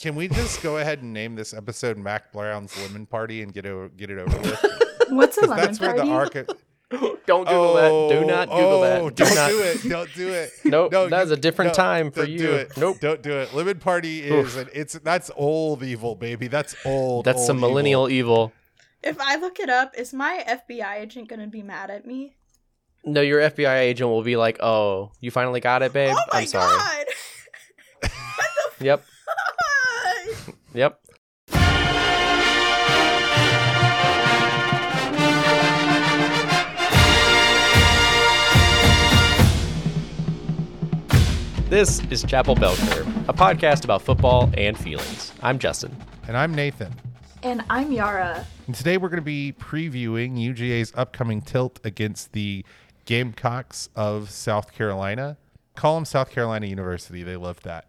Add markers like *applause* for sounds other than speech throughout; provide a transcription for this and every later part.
Can we just go ahead and name this episode Mack Brown's Lemon Party and get it get it over with? *laughs* What's a 'Cause lemon that's where the arc. *laughs* Don't Google that. Do oh, not Google oh, that. Do don't not. do it. Don't do it. *laughs* Nope, No, that's you- a different no, time for don't you. Do it. Nope. Don't do it. Lemon Party is an, it's that's old evil, baby. That's old. That's old some millennial evil. If I look it up, is my FBI agent gonna be mad at me? No, your FBI agent will be like, "Oh, you finally got it, babe. oh my I'm sorry." god! Yep. What? Yep. This is Chapel Bell Curve, a podcast about football and feelings. I'm Justin. And I'm Nathan. and I'm Yara. And today we're going to be previewing UGA's upcoming tilt against the Gamecocks of South Carolina. Call them South Carolina University. They love that.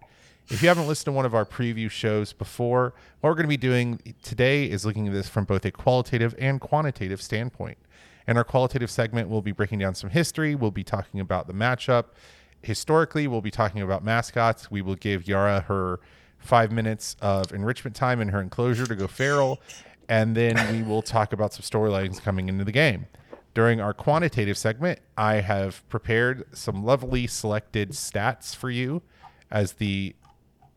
If you haven't listened to one of our preview shows before, what we're going to be doing today is looking at this from both a qualitative and quantitative standpoint. In our qualitative segment, we'll be breaking down some history. We'll be talking about the matchup. Historically, we'll be talking about mascots. We will give Yara her five minutes of enrichment time in her enclosure to go feral. And then we *laughs* will talk about some storylines coming into the game. During our quantitative segment, I have prepared some lovely selected stats for you as the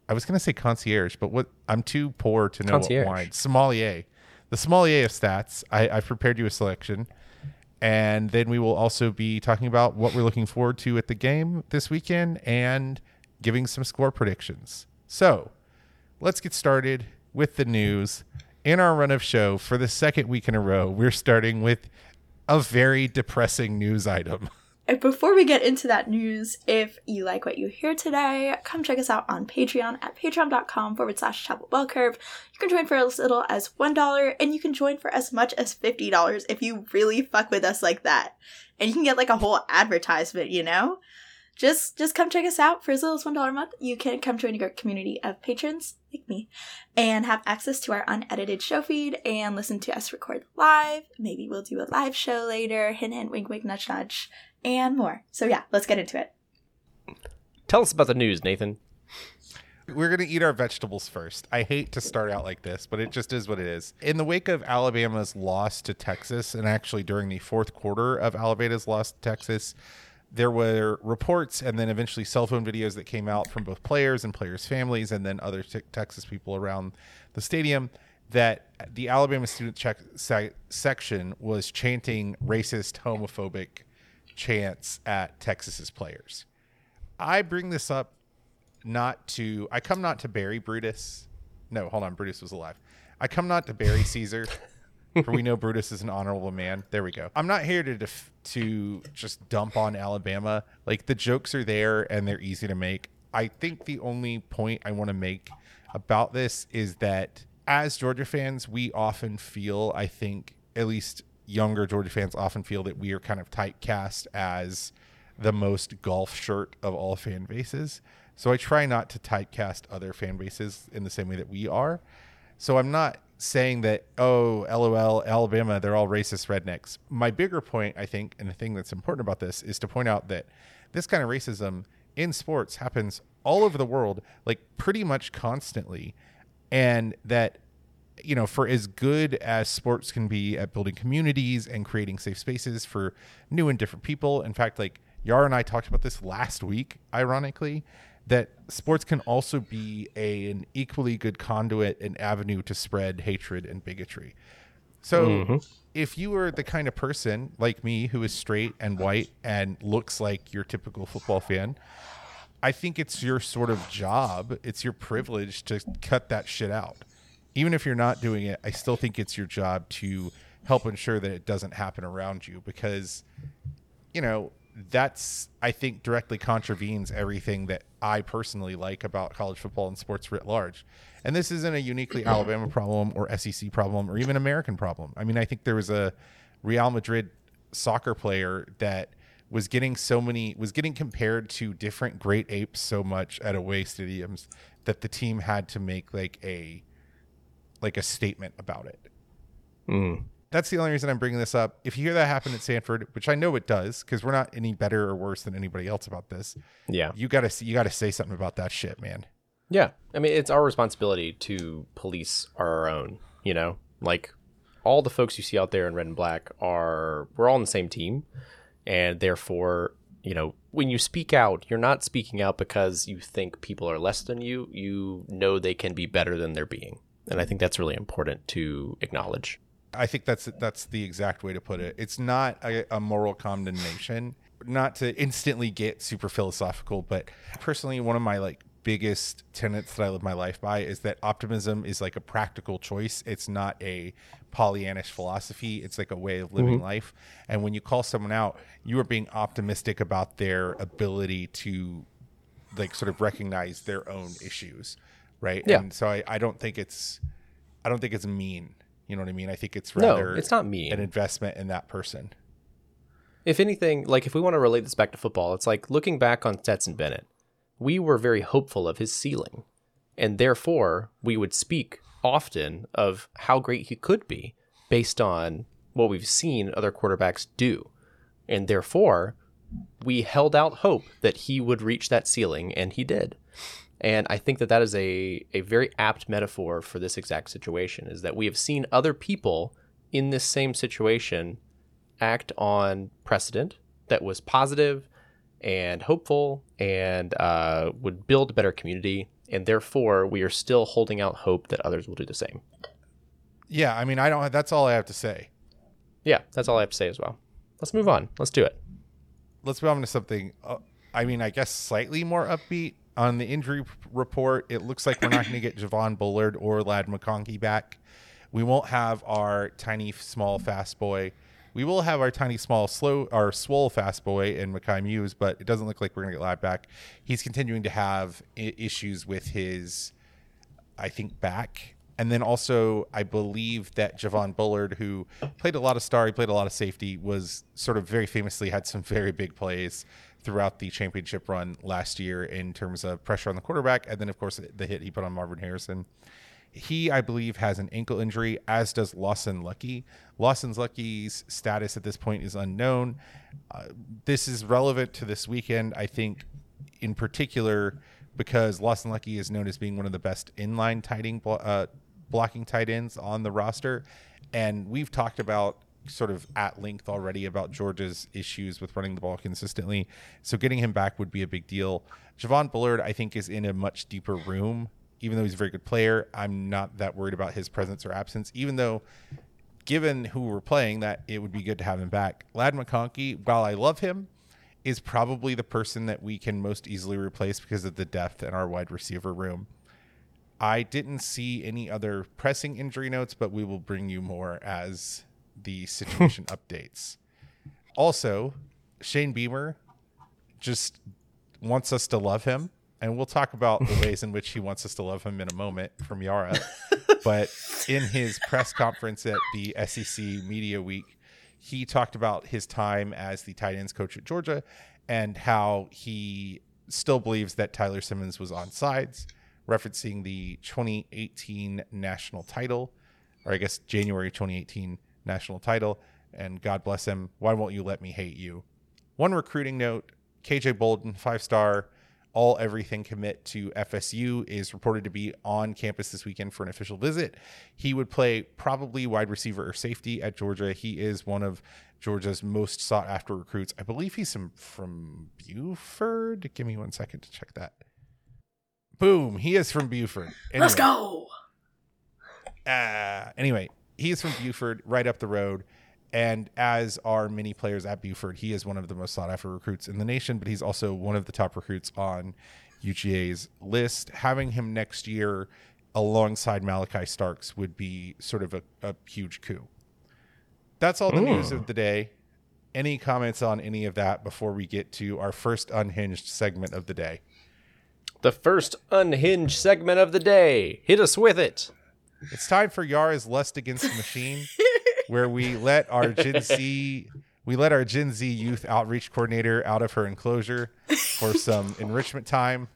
I was going to say concierge, but what I'm too poor to know Concierge. what wine. Sommelier. The sommelier of stats. I, I've prepared you a selection. And then we will also be talking about what we're looking forward to at the game this weekend and giving some score predictions. So let's get started with the news. In our run of show for the second week in a row, we're starting with a very depressing news item. *laughs* And before we get into that news, if you like what you hear today, come check us out on Patreon at patreon.com forward slash chapel bell curve. You can join for as little as $1, and you can join for as much as $50 if you really fuck with us like that. And you can get like a whole advertisement, you know? Just just come check us out for as little as $1 a month. You can come join our community of patrons like me and have access to our unedited show feed and listen to us record live. Maybe we'll do a live show later. Hint, hint, wink, wink, nudge, nudge and more. So yeah, let's get into it. Tell us about the news, Nathan. We're going to eat our vegetables first. I hate to start out like this, but it just is what it is. In the wake of Alabama's loss to Texas, and actually during the fourth quarter of Alabama's loss to Texas, there were reports and then eventually cell phone videos that came out from both players and players' families and then other te- Texas people around the stadium that the Alabama student check se- section was chanting racist, homophobic chants at Texas's players. I bring this up not to I come not to bury Brutus. No, hold on, Brutus was alive. I come not to bury *laughs* Caesar, for we know Brutus is an honorable man. There we go. I'm not here to def- to just dump on Alabama. Like the jokes are there and they're easy to make. I think the only point I want to make about this is that as Georgia fans, we often feel, I think, at least younger Georgia fans often feel that we are kind of typecast as the most golf shirt of all fan bases. So I try not to typecast other fan bases in the same way that we are. So I'm not saying that, oh, LOL, Alabama, they're all racist rednecks. My bigger point, I think, and the thing that's important about this is to point out that this kind of racism in sports happens all over the world, like pretty much constantly. And that you know, for as good as sports can be at building communities and creating safe spaces for new and different people, in fact, like Yara and I talked about this last week, ironically, that sports can also be a, an equally good conduit and avenue to spread hatred and bigotry. So mm-hmm. if you are the kind of person like me who is straight and white and looks like your typical football fan, I think it's your sort of job, it's your privilege to cut that shit out. Even if you're not doing it, I still think it's your job to help ensure that it doesn't happen around you because you know, that's I think directly contravenes everything that I personally like about college football and sports writ large. And this isn't a uniquely Alabama problem or SEC problem or even American problem. I mean, I think there was a Real Madrid soccer player that was getting so many was getting compared to different great apes so much at away stadiums that the team had to make like a like a statement about it. Mm. That's the only reason I'm bringing this up. If you hear that happen at Sanford, which I know it does, because we're not any better or worse than anybody else about this, Yeah. you gotta you gotta say something about that shit, man. Yeah. I mean, it's our responsibility to police our own, you know? Like all the folks you see out there in red and black are we're all on the same team and therefore, you know, when you speak out, you're not speaking out because you think people are less than you. You know they can be better than they're being. And I think that's really important to acknowledge. I think that's that's the exact way to put it. It's not a, a, moral condemnation. Not to instantly get super philosophical, but personally, one of my like biggest tenets that I live my life by is that optimism is like a practical choice. It's not a Pollyannish philosophy. It's like a way of living mm-hmm. life. And when you call someone out, you are being optimistic about their ability to like sort of recognize their own issues. Right. Yeah. And so I, I don't think it's I don't think it's mean. You know what I mean? I think it's rather no, it's not mean. an investment in that person. If anything, like if we want to relate this back to football, it's like looking back on Stetson Bennett we were very hopeful of his ceiling. And therefore, we would speak often of how great he could be based on what we've seen other quarterbacks do. And therefore, we held out hope that he would reach that ceiling, and he did. And I think that that is a, a very apt metaphor for this exact situation is that we have seen other people in this same situation act on precedent that was positive and hopeful and uh, would build a better community. And therefore, we are still holding out hope that others will do the same. Yeah, I mean, I don't. That's all I have to say. Yeah, that's all I have to say as well. Let's move on. Let's do it. Let's move on to something. Uh, I mean, I guess slightly more upbeat on the injury report. It looks like we're not going to get Javon Bullard or Ladd McConkey back. We won't have our tiny, small, fast boy we will have our tiny, small, slow, our swole fast boy in Mekhi Mews, but it doesn't look like we're going to get Ladd back. He's continuing to have I- issues with his, I think, back. And then also, I believe that Javon Bullard, who played a lot of star, he played a lot of safety, was sort of very famously had some very big plays throughout the championship run last year in terms of pressure on the quarterback. And then, of course, the hit he put on Marvin Harrison. He, I believe, has an ankle injury, as does Lawson Luckie. Lawson's Luckie's status at this point is unknown. Uh, this is relevant to this weekend, I think, in particular, because Lawson Luckie is known as being one of the best inline tighting, uh, blocking tight ends on the roster. And we've talked about sort of at length already about Georgia's issues with running the ball consistently. So getting him back would be a big deal. Javon Bullard, I think, is in a much deeper room even though he's a very good player, I'm not that worried about his presence or absence, even though given who we're playing, that it would be good to have him back. Ladd McConkey, while I love him, is probably the person that we can most easily replace because of the depth in our wide receiver room. I didn't see any other pressing injury notes, but we will bring you more as the situation *laughs* updates. Also, Shane Beamer just wants us to love him and we'll talk about the ways in which he wants us to love him in a moment from Yara. *laughs* but in his press conference at the SEC Media Week, he talked about his time as the tight ends coach at Georgia and how he still believes that Tyler Simmons was on sides, referencing the 2018 national title, or I guess January 2018 national title. And God bless him. Why won't you let me hate you? One recruiting note KJ Bolden, five star all everything commit to FSU is reported to be on campus this weekend for an official visit. He would play probably wide receiver or safety at Georgia. He is one of Georgia's most sought after recruits. I believe he's from, from Buford. Give me one second to check that. Boom, he is from Buford. Anyway, Let's go. Uh, anyway, he is from Buford, right up the road. And as are many players at Buford, he is one of the most sought after recruits in the nation, but he's also one of the top recruits on UGA's list. Having him next year alongside Malaki Starks would be sort of a, a huge coup. That's all the Ooh. news of the day. Any comments on any of that before we get to our first unhinged segment of the day? The first unhinged segment of the day. Hit us with it. It's time for Yara's Lust Against the Machine. where we let our Gen Z we let our Gen Z youth outreach coordinator out of her enclosure for some enrichment time.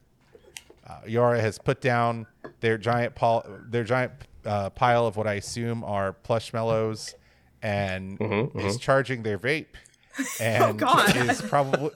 Uh, Yara has put down their giant pol- their giant uh, pile of what I assume are plush mellows, and mm-hmm, is mm-hmm. charging their vape, and oh, is probably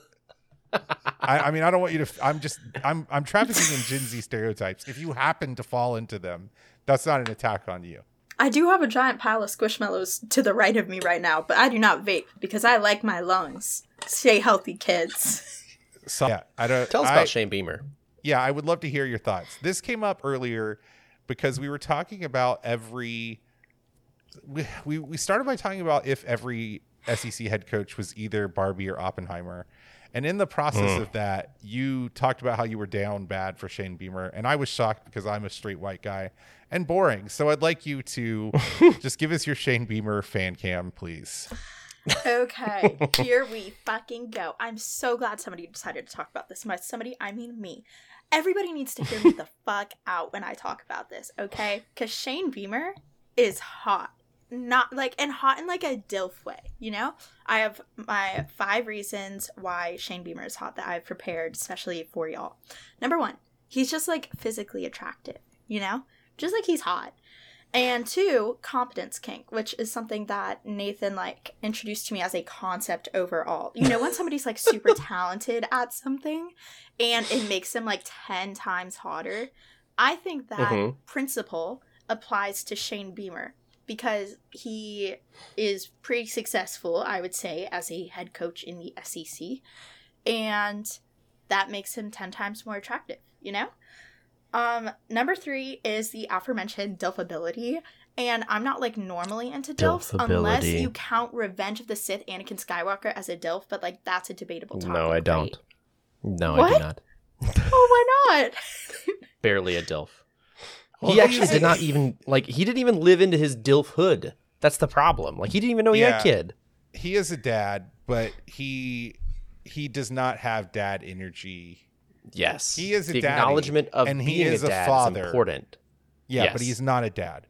I, I mean, I don't want you to. I'm just. I'm. I'm trafficking in Gen Z stereotypes. If you happen to fall into them, that's not an attack on you. I do have a giant pile of squishmallows to the right of me right now, but I do not vape because I like my lungs. Stay healthy, kids. So yeah, I don't. Tell us I- about Shane Beamer. Yeah, I would love to hear your thoughts. This came up earlier because we were talking about every. We, we, we started by talking about if every SEC head coach was either Barbie or Oppenheimer. And in the process hmm. of that, you talked about how you were down bad for Shane Beamer. And I was shocked because I'm a straight white guy and boring. So I'd like you to *laughs* just give us your Shane Beamer fan cam, please. Okay, *laughs* here we fucking go. I'm so glad somebody decided to talk about this. By somebody, I mean me. Everybody needs to hear me the *laughs* fuck out when I talk about this, okay? Because Shane Beamer is hot. Not like, and hot in like a DILF way, you know? I have my five reasons why Shane Beamer is hot that I've prepared, especially for y'all. Number one, he's just like physically attractive, you know? Just like he's hot. And two, competence kink, which is something that Nathan like introduced to me as a concept overall. You know, when *laughs* somebody's like super talented at something and it makes them like 10 times hotter, I think that Mhm. principle applies to Shane Beamer because he is pretty successful, I would say, as a head coach in the SEC. And that makes him 10 times more attractive, you know? Um, number three is the aforementioned dilfability. And I'm not like normally into dilfs unless you count Revenge of the Sith Anakin Skywalker as a dilf, but like that's a debatable topic. No, I don't. right? No, I do not. Oh, why not? *laughs* Barely a DILF. Well, he oh, actually did not even like he didn't even live into his DILF hood. That's the problem. Like he didn't even know he had a kid. He is a dad, but he he does not have dad energy Yes. He is a the daddy, acknowledgement of and he being is a a dad father. is important. Yeah, Yes. but he's not a dad.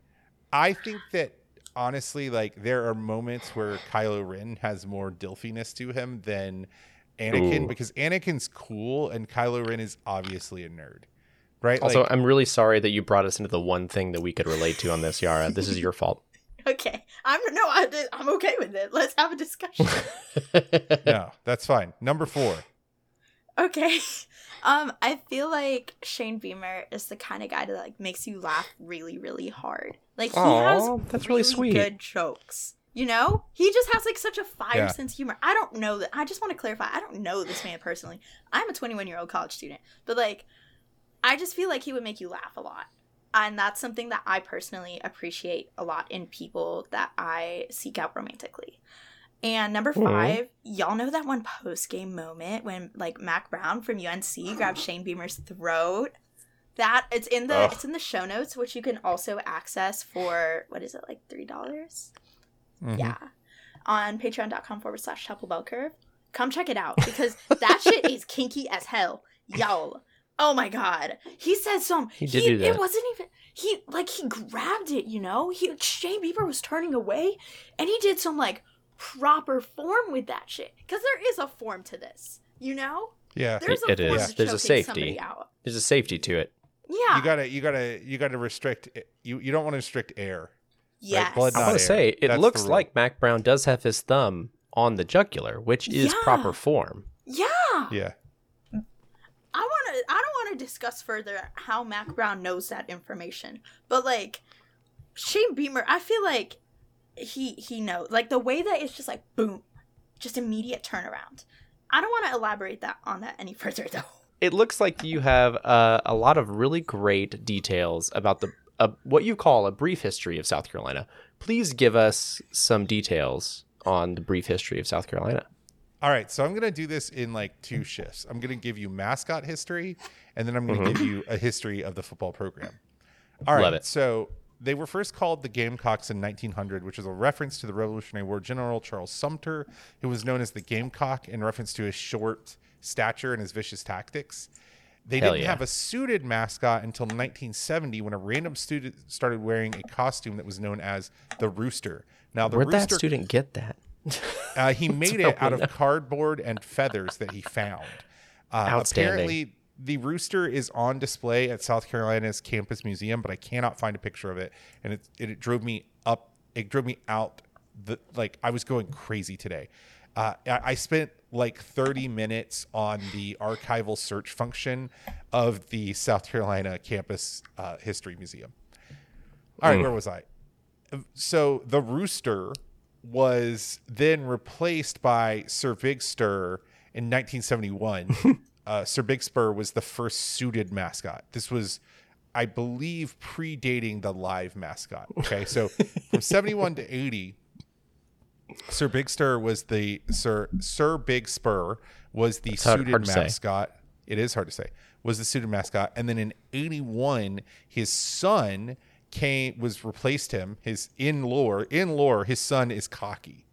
I think that honestly, like there are moments where Kylo Ren has more dilfiness to him than Anakin Ooh. because Anakin's cool and Kylo Ren is obviously a nerd. Right? Also, like, I'm really sorry that you brought us into the one thing that we could relate to on this, Yara. This is your fault. *laughs* okay. I'm no, I, I'm okay with it. Let's have a discussion. *laughs* no, that's fine. Number four. Okay. *laughs* Um, I feel like Shane Beamer is the kind of guy that like makes you laugh really, really hard. Like he Aw, has that's really sweet. good jokes. You know, he just has like such a fire Yeah. sense of humor. I don't know that. I just want to clarify. I don't know this man personally. I'm a 21 year old college student, but like, I just feel like he would make you laugh a lot, and that's something that I personally appreciate a lot in people that I seek out romantically. And number Mhm. five, y'all know that one post game moment when like Mack Brown from UNC grabbed Shane Beamer's throat. That it's in the Ugh. it's in the show notes, which you can also access for what is it like three dollars? Mhm. Yeah, on Patreon.com forward slash Chapel Bell Curve. Come check it out because that shit is kinky as hell, y'all. Oh my god, he said some. He did do that. It wasn't even he like he grabbed it. You know, he Shane Beamer was turning away, and he did some like proper form with that shit because there is a form to this. You know, Yeah. there's a It form is. to There's a safety. somebody out. There's a safety to it. Yeah. You gotta you gotta you gotta restrict you you don't want to restrict air. yes. blood I Not want to say it That's looks like Mack Brown does have his thumb on the jugular, which is Yeah. proper form. yeah. Yeah. I want to. I don't want to discuss further how Mack Brown knows that information, but like Shane Beamer, I feel like he he knows like the way that it's just like boom, just immediate turnaround. I don't want to elaborate that on that any *laughs* further though. It looks like you have uh, a lot of really great details about the uh, what you call a brief history of South Carolina. Please give us some details on the brief history of South Carolina. All right, so I'm gonna do this in like two shifts. I'm gonna give you mascot history, and then I'm gonna give mm-hmm. you a history of the football program. All right, Love it. so they were first called the Gamecocks in 1900, which is a reference to the Revolutionary War General Charles Sumter, who was known as the Gamecock in reference to his short stature and his vicious tactics. They Hell didn't yeah. have a suited mascot until 1970 when a random student started wearing a costume that was known as the Rooster. Now, the Where'd that student get that? *laughs* uh, he made it out of cardboard and feathers that he found. Uh, Outstanding. Apparently, the rooster is on display at South Carolina's campus museum, but I cannot find a picture of it, and it it, drove me up. It drove me out. The like I was going crazy today. Uh, I I spent like 30 minutes on the archival search function of the South Carolina Campus uh, History Museum. All right, where was I? So the rooster was then replaced by Sir Big Stir in 1971. *laughs* uh, Sir Big Spur was the first suited mascot. This was, I believe, predating the live mascot. Okay, so from *laughs* 71 to 80, Sir Big Stir was the Sir Sir Big Spur was the hard- suited hard say. mascot. It is hard to say. Was the suited mascot, and then in '81, his son came was replaced him. His in lore in lore, his son is Cocky.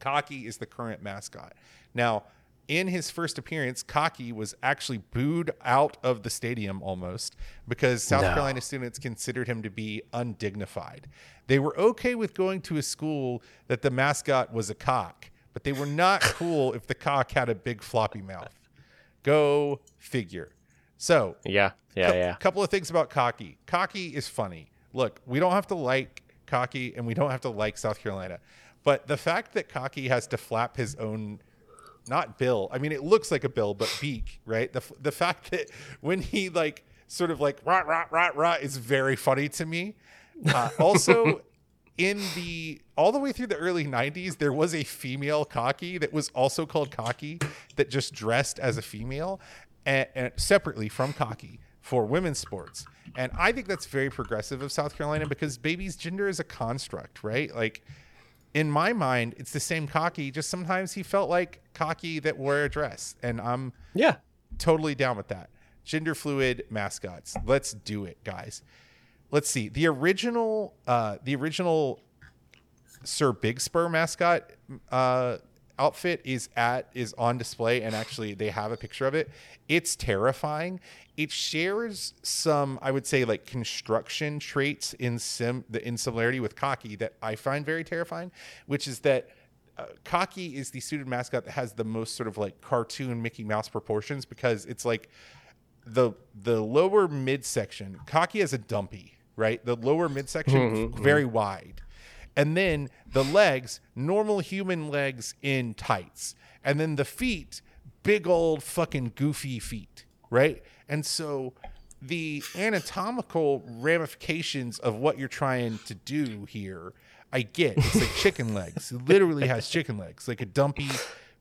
Cocky is the current mascot. Now, in his first appearance, Cocky was actually booed out of the stadium almost because South No. Carolina students considered him to be undignified. They were okay with going to a school that the mascot was a cock, but they were not cool if the cock had a big floppy mouth. Go figure. So, Yeah, yeah, Cou- yeah. couple of things about Cocky. Cocky is funny. Look, we don't have to like Cocky and we don't have to like South Carolina. But the fact that Cocky has to flap his own not bill. I mean it looks like a bill but beak, right? The f- the fact that when he like sort of like rot rot rot rot is very funny to me. Uh, also *laughs* in the all the way through the early 90s there was a female cocky that was also called cocky that just dressed as a female and, and separately from cocky for women's sports and i think that's very progressive of south carolina because baby's gender is a construct right like in my mind it's the same cocky just sometimes he felt like cocky that wore a dress and i'm Yeah. totally down with that. Gender fluid mascots. Let's do it, guys. Let's see. The original uh the original Sir Big Spur mascot uh outfit is at is on display and actually they have a picture of it. It's terrifying. It shares some I would say like construction traits in sim the in similarity with Cocky that I find very terrifying, which is that uh, Cocky is the suited mascot that has the most sort of like cartoon Mickey Mouse proportions because it's like the the lower midsection. Cocky has a dumpy, right? The lower midsection very wide, and then the legs normal human legs in tights, and then the feet big old fucking goofy feet, right? And so the anatomical ramifications of what you're trying to do here, I get. It's like chicken legs. It literally has chicken legs, like a dumpy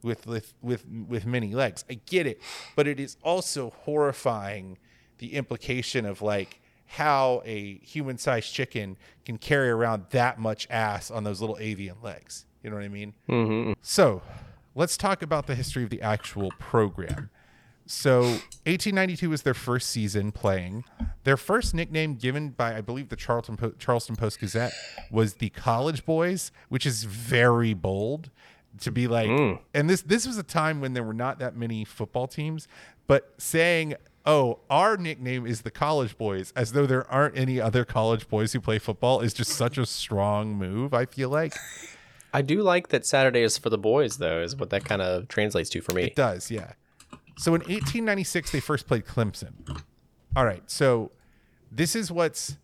with with with with many legs. I get it, but it is also horrifying the implication of like how a human-sized chicken can carry around that much ass on those little avian legs. You know what I mean? Mm-hmm. So, let's talk about the history of the actual program. So, 1892 was their first season playing. Their first nickname given by, I believe, the Charlton po- Charleston Post Gazette was the College Boys, which is very bold to be like. Mm. And this this was a time when there were not that many football teams, but saying, "Oh, our nickname is the College Boys," as though there aren't any other college boys who play football, is just such a strong move. I feel like I do like that Saturday is for the boys, though, is what that kind of translates to for me. It does, yeah. So in 1896, they first played Clemson. All right, so this is what's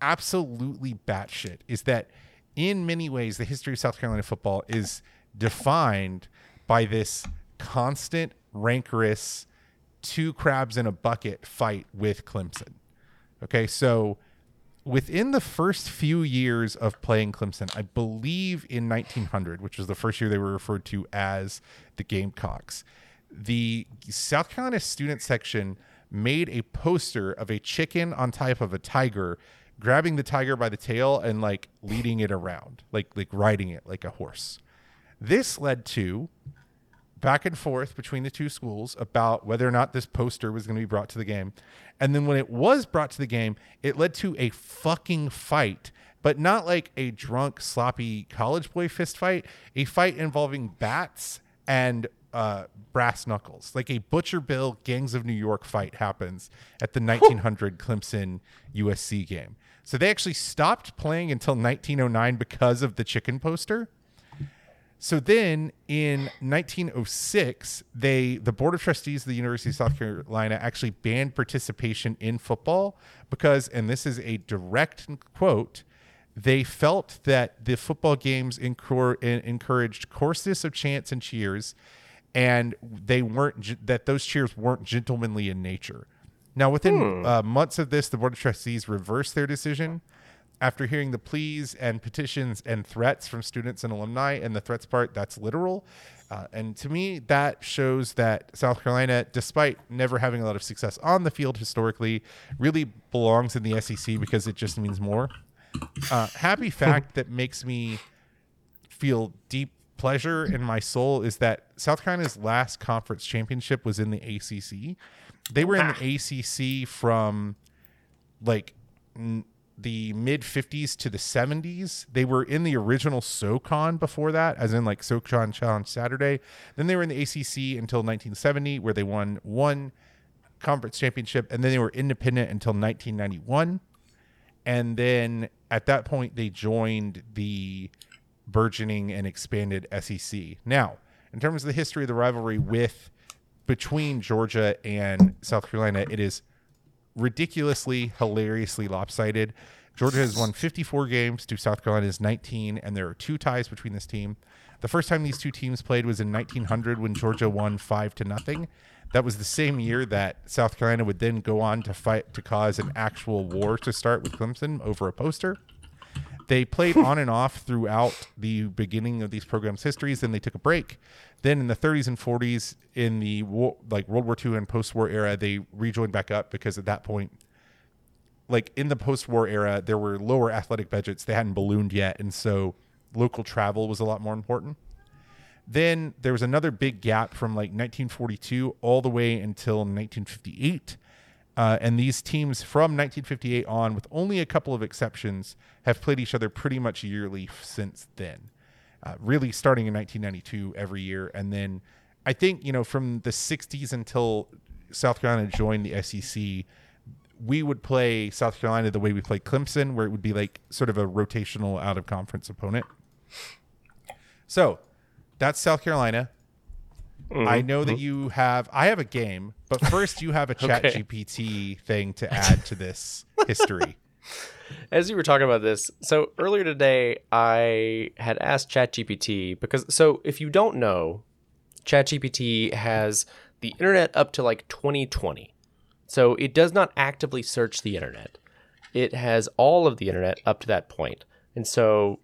absolutely batshit is that in many ways, the history of South Carolina football is defined by this constant, rancorous, two crabs in a bucket fight with Clemson. Okay, so within the first few years of playing Clemson, I believe in 1900, which was the first year they were referred to as the Gamecocks, the South Carolina student section made a poster of a chicken on top of a tiger, grabbing the tiger by the tail and like leading it around, like like riding it like a horse. This led to back and forth between the two schools about whether or not this poster was going to be brought to the game. And then when it was brought to the game, it led to a fucking fight, but not like a drunk, sloppy college boy fist fight, a fight involving bats and uh, brass knuckles. Like a Butcher Bill Gangs of New York fight happens at the 1900 Clemson USC game. So they actually stopped playing until 1909 because of the chicken poster. So then in 1906, they the Board of Trustees of the University of South Carolina actually banned participation in football because and this is a direct quote, they felt that the football games en- encouraged coarseness of chants and cheers, and they weren't that those cheers weren't gentlemanly in nature. Now, within uh, months of this, the board of trustees reversed their decision after hearing the pleas and petitions and threats from students and alumni. And the threats part, that's literal. Uh, and to me, that shows that South Carolina, despite never having a lot of success on the field historically, really belongs in the SEC because it just means more. Uh, happy fact that makes me feel deep pleasure in my soul is that South Carolina's last conference championship was in the ACC. They were in the ACC from like n- the mid 50s to the 70s. They were in the original SoCon before that, as in like SoCon Challenge Saturday. Then they were in the ACC until 1970, where they won one conference championship, and then they were independent until 1991 and then at that point they joined the burgeoning and expanded SEC. Now, in terms of the history of the rivalry with between Georgia and South Carolina, it is ridiculously, hilariously lopsided. Georgia has won 54 games to South Carolina's 19, and there are two ties between this team. The first time these two teams played was in 1900 when Georgia won five to nothing. That was the same year that South Carolina would then go on to fight to cause an actual war to start with Clemson over a poster. They played *laughs* on and off throughout the beginning of these programs' histories. Then they took a break. Then in the 30s and 40s, in the like World War II and post-war era, they rejoined back up because at that point, like in the post-war era, there were lower athletic budgets. They hadn't ballooned yet, and so local travel was a lot more important. Then there was another big gap from like 1942 all the way until 1958. Uh, and these teams from 1958 on, with only a couple of exceptions, have played each other pretty much yearly since then. Uh, really starting in 1992 every year. And then I think, you know, from the 60s until South Carolina joined the SEC, we would play South Carolina the way we played Clemson, where it would be like sort of a rotational out of conference opponent. So that's South Carolina. I mm-hmm. know that you have. I have a game, but first you have a Chat *laughs* Okay. GPT thing to add to this history. *laughs* As you were talking about this, so earlier today I had asked ChatGPT because so if you don't know, ChatGPT has the internet up to like 2020. So it does not actively search the internet. It has all of the internet up to that point. And so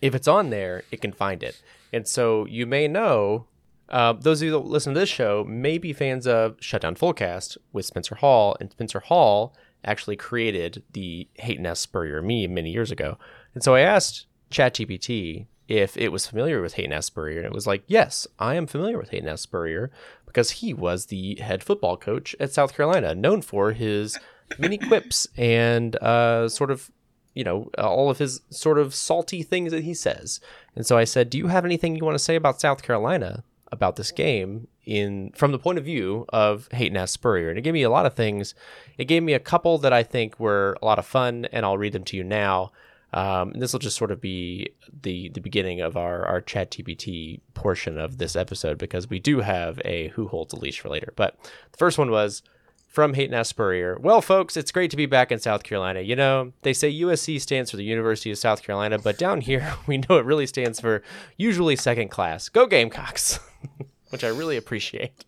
if it's on there, it can find it. And so you may know, uh, those of you that listen to this show may be fans of Shutdown Fullcast with Spencer Hall, and Spencer Hall actually created the Hayton S. Spurrier meme many years ago. And so I asked ChatGPT if it was familiar with Hayton S. Spurrier, and it was like, yes, I am familiar with Hayton S. Spurrier because he was the head football coach at South Carolina, known for his many quips and uh, sort of you know, all of his sort of salty things that he says. And so I said, "Do you have anything you want to say about South Carolina about this game in from the point of view of Hayton S. Spurrier?" And it gave me a lot of things. It gave me a couple that I think were a lot of fun, and I'll read them to you now. Um, and this will just sort of be the the beginning of our our ChatGPT portion of this episode because we do have a who holds a leash for later. But the first one was from Hayton S. Spurrier. Well, folks, it's great to be back in South Carolina. You know, they say USC stands for the University of South Carolina, but down *laughs* here we know it really stands for usually second class. Go Gamecocks, *laughs* *laughs* which I really appreciate.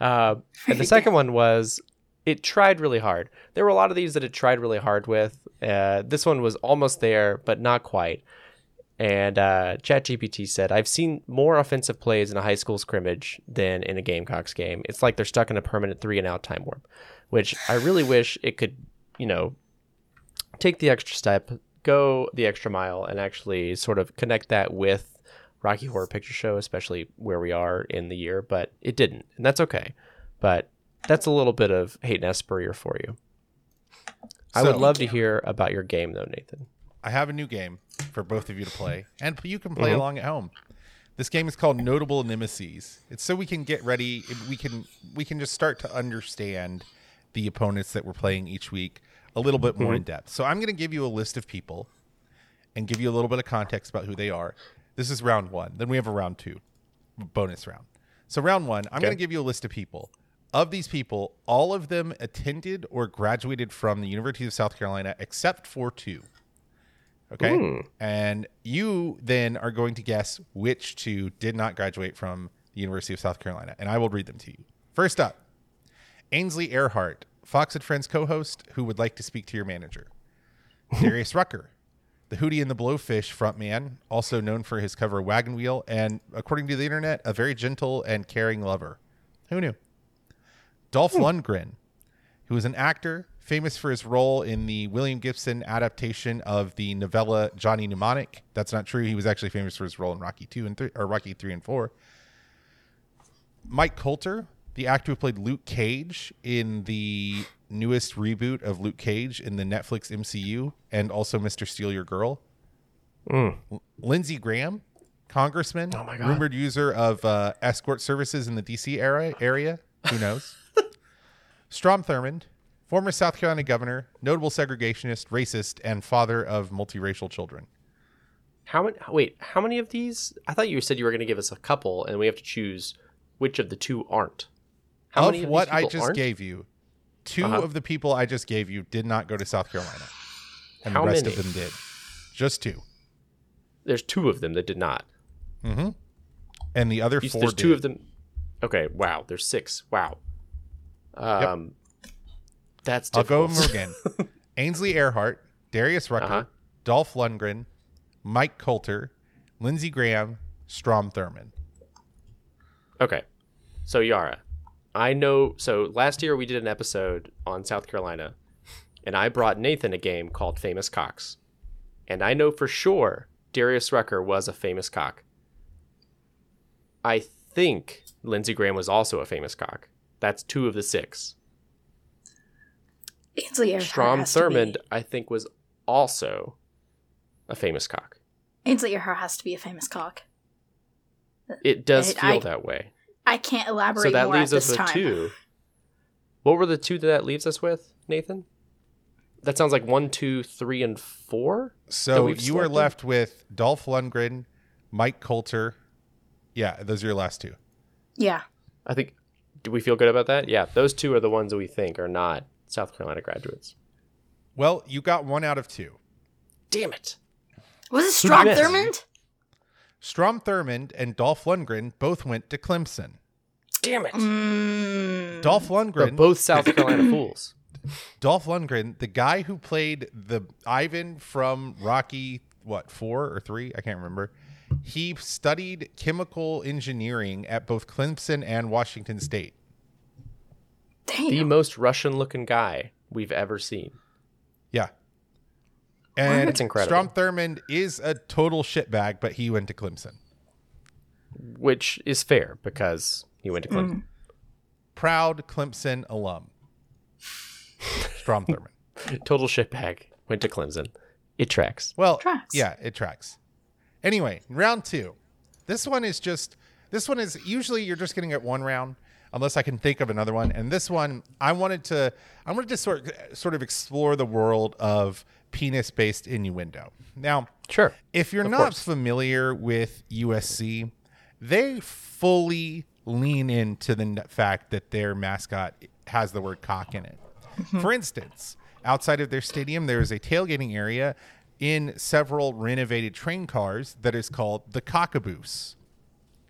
Uh, *laughs* and the second one was it tried really hard. There were a lot of these that it tried really hard with. Uh, this one was almost there, but not quite. And uh, ChatGPT said, I've seen more offensive plays in a high school scrimmage than in a Gamecocks game. It's like they're stuck in a permanent three and out time warp, which I really wish it could, you know, take the extra step, go the extra mile, and actually sort of connect that with Rocky Horror Picture Show, especially where we are in the year. But it didn't, and that's okay. But that's a little bit of Hayden S. Spurrier for you. I would love to hear about your game, though, Nathan. I have a new game for both of you to play, *laughs* and you can play mm-hmm. along at home. This game is called Notable Nemesis. It's so we can get ready. We can we can just start to understand the opponents that we're playing each week a little bit more mm-hmm. in depth. So I'm going to give you a list of people and give you a little bit of context about who they are. This is round one. Then we have a round two, bonus round. So round one, I'm Okay. going to give you a list of people. Of these people, all of them attended or graduated from the University of South Carolina, except for two. Okay. Hmm. And you then are going to guess which two did not graduate from the University of South Carolina. And I will read them to you. First up, Ainsley Earhardt, Fox and Friends co host who would like to speak to your manager. *laughs* Darius Rucker, the Hootie and the Blowfish frontman, also known for his cover Wagon Wheel, and according to the internet, a very gentle and caring lover. Who knew? Dolph hmm. Lundgren, who is an actor famous for his role in the William Gibson adaptation of the novella Johnny Mnemonic. That's not true. He was actually famous for his role in Rocky 2 and 3 or Rocky 3 and 4. Mike Colter, the actor who played Luke Cage in the newest reboot of Luke Cage in the Netflix MCU and also Mr. Steal Your Girl. L- Lindsey Graham, congressman, Oh my God. rumored user of uh, escort services in the DC era area. Who knows? *laughs* Strom Thurmond, former South Carolina governor, notable segregationist, racist, and father of multiracial children. How many? Wait, how many of these? I thought you said you were going to give us a couple, and we have to choose which of the two aren't. How of of what I just aren't? gave you, 2 Uh-huh. of the people I just gave you did not go to South Carolina, and How the rest many? of them did. Just two, There's two of them that did not. and the other You- four. there's two of them. Okay, wow. There's six. Wow. Um, that's I'll go difficult. over again. *laughs* Ainsley Earhardt, Darius Rucker, Uh-huh. Dolph Lundgren, Mike Colter, Lindsey Graham, Strom Thurmond. Okay. So Yara, I know so last year we did an episode on South Carolina and I brought Nathan a game called Famous Cocks. And I know for sure Darius Rucker was a famous cock. I think Lindsey Graham was also a famous cock. That's two of the six. Ainsley Earhardt Strom has to be- Thurmond, I think, was also a famous cock. Ainsley Earhardt has to be a famous cock. It does I- feel I- that way. I can't elaborate So that more leaves at us with time. two. What were the two that that leaves us with, Nathan? That sounds like one, two, three, and four. So you were selected? left with Dolph Lundgren, Mike Colter. Yeah, those are your last two. Yeah. I think. Do we feel good about that? Yeah, those two are the ones that we think are not South Carolina graduates. Well, you got one out of two. Damn it! Was it Strom? Thurmond? Strom Thurmond and Dolph Lundgren both went to Clemson. Damn it! Mm, Dolph They're Lundgren, both South Carolina *clears throat* fools. Dolph Lundgren, the guy who played the Ivan from Rocky, what four or three? I can't remember. He studied chemical engineering at both Clemson and Washington State. damn. The most Russian-looking guy we've ever seen. Yeah. And That's incredible. Strom Thurmond is a total shitbag, but he went to Clemson. which is fair because he went to mm. Clemson. Proud Clemson alum. Strom *laughs* Thurmond. Total shitbag. Went to Clemson. It tracks. Well, Tracks. yeah, it tracks. Anyway, round two. This one is just. This one is usually you're just getting it one round, unless I can think of another one. And this one, I wanted to. I wanted to sort sort of explore the world of penis-based innuendo. Now, Sure. if you're Of not course. familiar with USC, they fully lean into the fact that their mascot has the word cock in it. Mm-hmm. For instance, outside of their stadium, there is a tailgating area in several renovated train cars that is called the Cockaboose.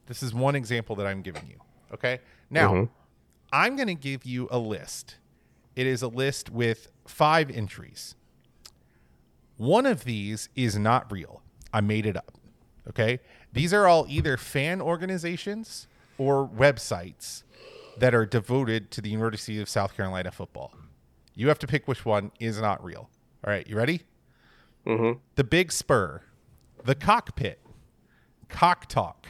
This is one example that I'm giving you. Okay. Now, mm-hmm. I'm going to give you a list. It is a list with five entries. One of these is not real. I made it up. Okay. These are all either fan organizations or websites that are devoted to the University of South Carolina football. You have to pick which one is not real. All right. You ready? Mm-hmm. The Big Spur, The Cockpit, Cock Talk,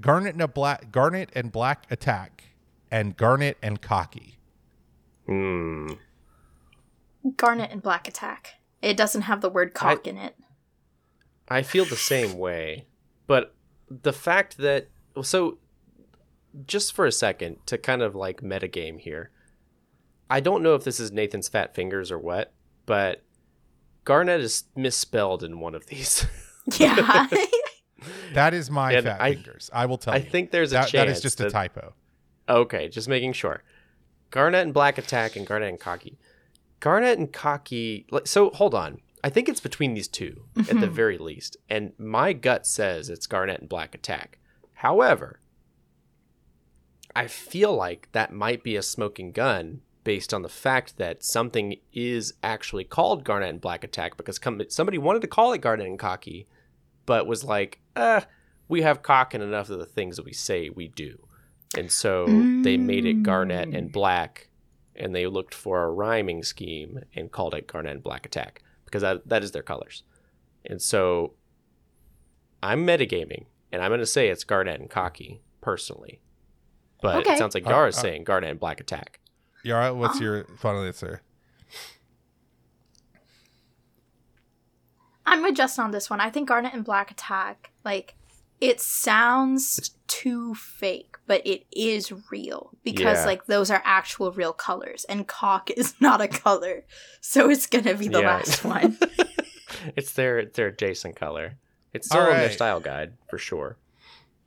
Garnet and, a Black, Garnet and Black Attack, and Garnet and Cocky. Hmm. Garnet and Black Attack. It doesn't have the word cock in it. I feel the same *laughs* way, but the fact that so just for a second to kind of like metagame here, I don't know if this is Nathan's fat fingers or what, but Garnet is misspelled in one of these. *laughs* Yeah. *laughs* That is my And fat I- fingers. I will tell I you. I think there's a that, that is chance just a typo. okay, just making sure. Garnet and Black Attack and Garnet and Cocky. Garnet and Cocky. like, So hold on. I think it's between these 2 at the very least. And my gut says it's Garnet and Black Attack. However, I feel like that might be a smoking gun based on the fact that something is actually called Garnet and Black Attack because com- somebody wanted to call it Garnet and Cocky, but was like, uh, we have cock in enough of the things that we say we do. And so they made it Garnet and Black, and they looked for a rhyming scheme and called it Garnet and Black Attack because that, that is their colors. And so I'm metagaming, and I'm going to say it's Garnet and Cocky personally. But Okay. it sounds like Uh, Yara's uh, saying Garnet and Black Attack. Yara, what's Uh-huh. your final answer? I'm with Justin on this one. I think Garnet and Black Attack, like, it sounds too fake, but it is real because, Yeah. like, those are actual real colors, and cock is *laughs* not a color, so it's gonna be the Yeah. last *laughs* one. it's their their Jason color. It's All still in their style guide for sure.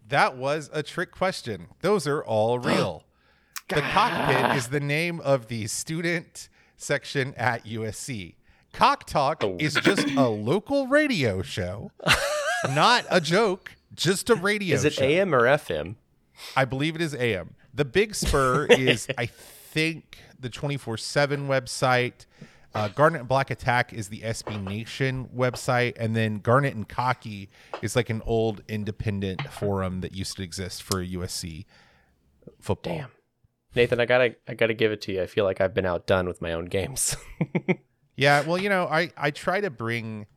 That was a trick question. Those are all *gasps* real. the cockpit is the name of the student section at USC. Cock Talk Oh. is just a *laughs* local radio show, not a joke, just a radio Is it show. AM or FM? I believe it is AM. The Big Spur *laughs* is, I think, the 24 7 website. Uh, Garnet and Black Attack is the SB Nation website. And then Garnet and Cocky is like an old independent forum that used to exist for USC football. Damn. Nathan, I gotta I gotta give it to you. I feel like I've been outdone with my own games. *laughs* Yeah, well, you know, I I try to bring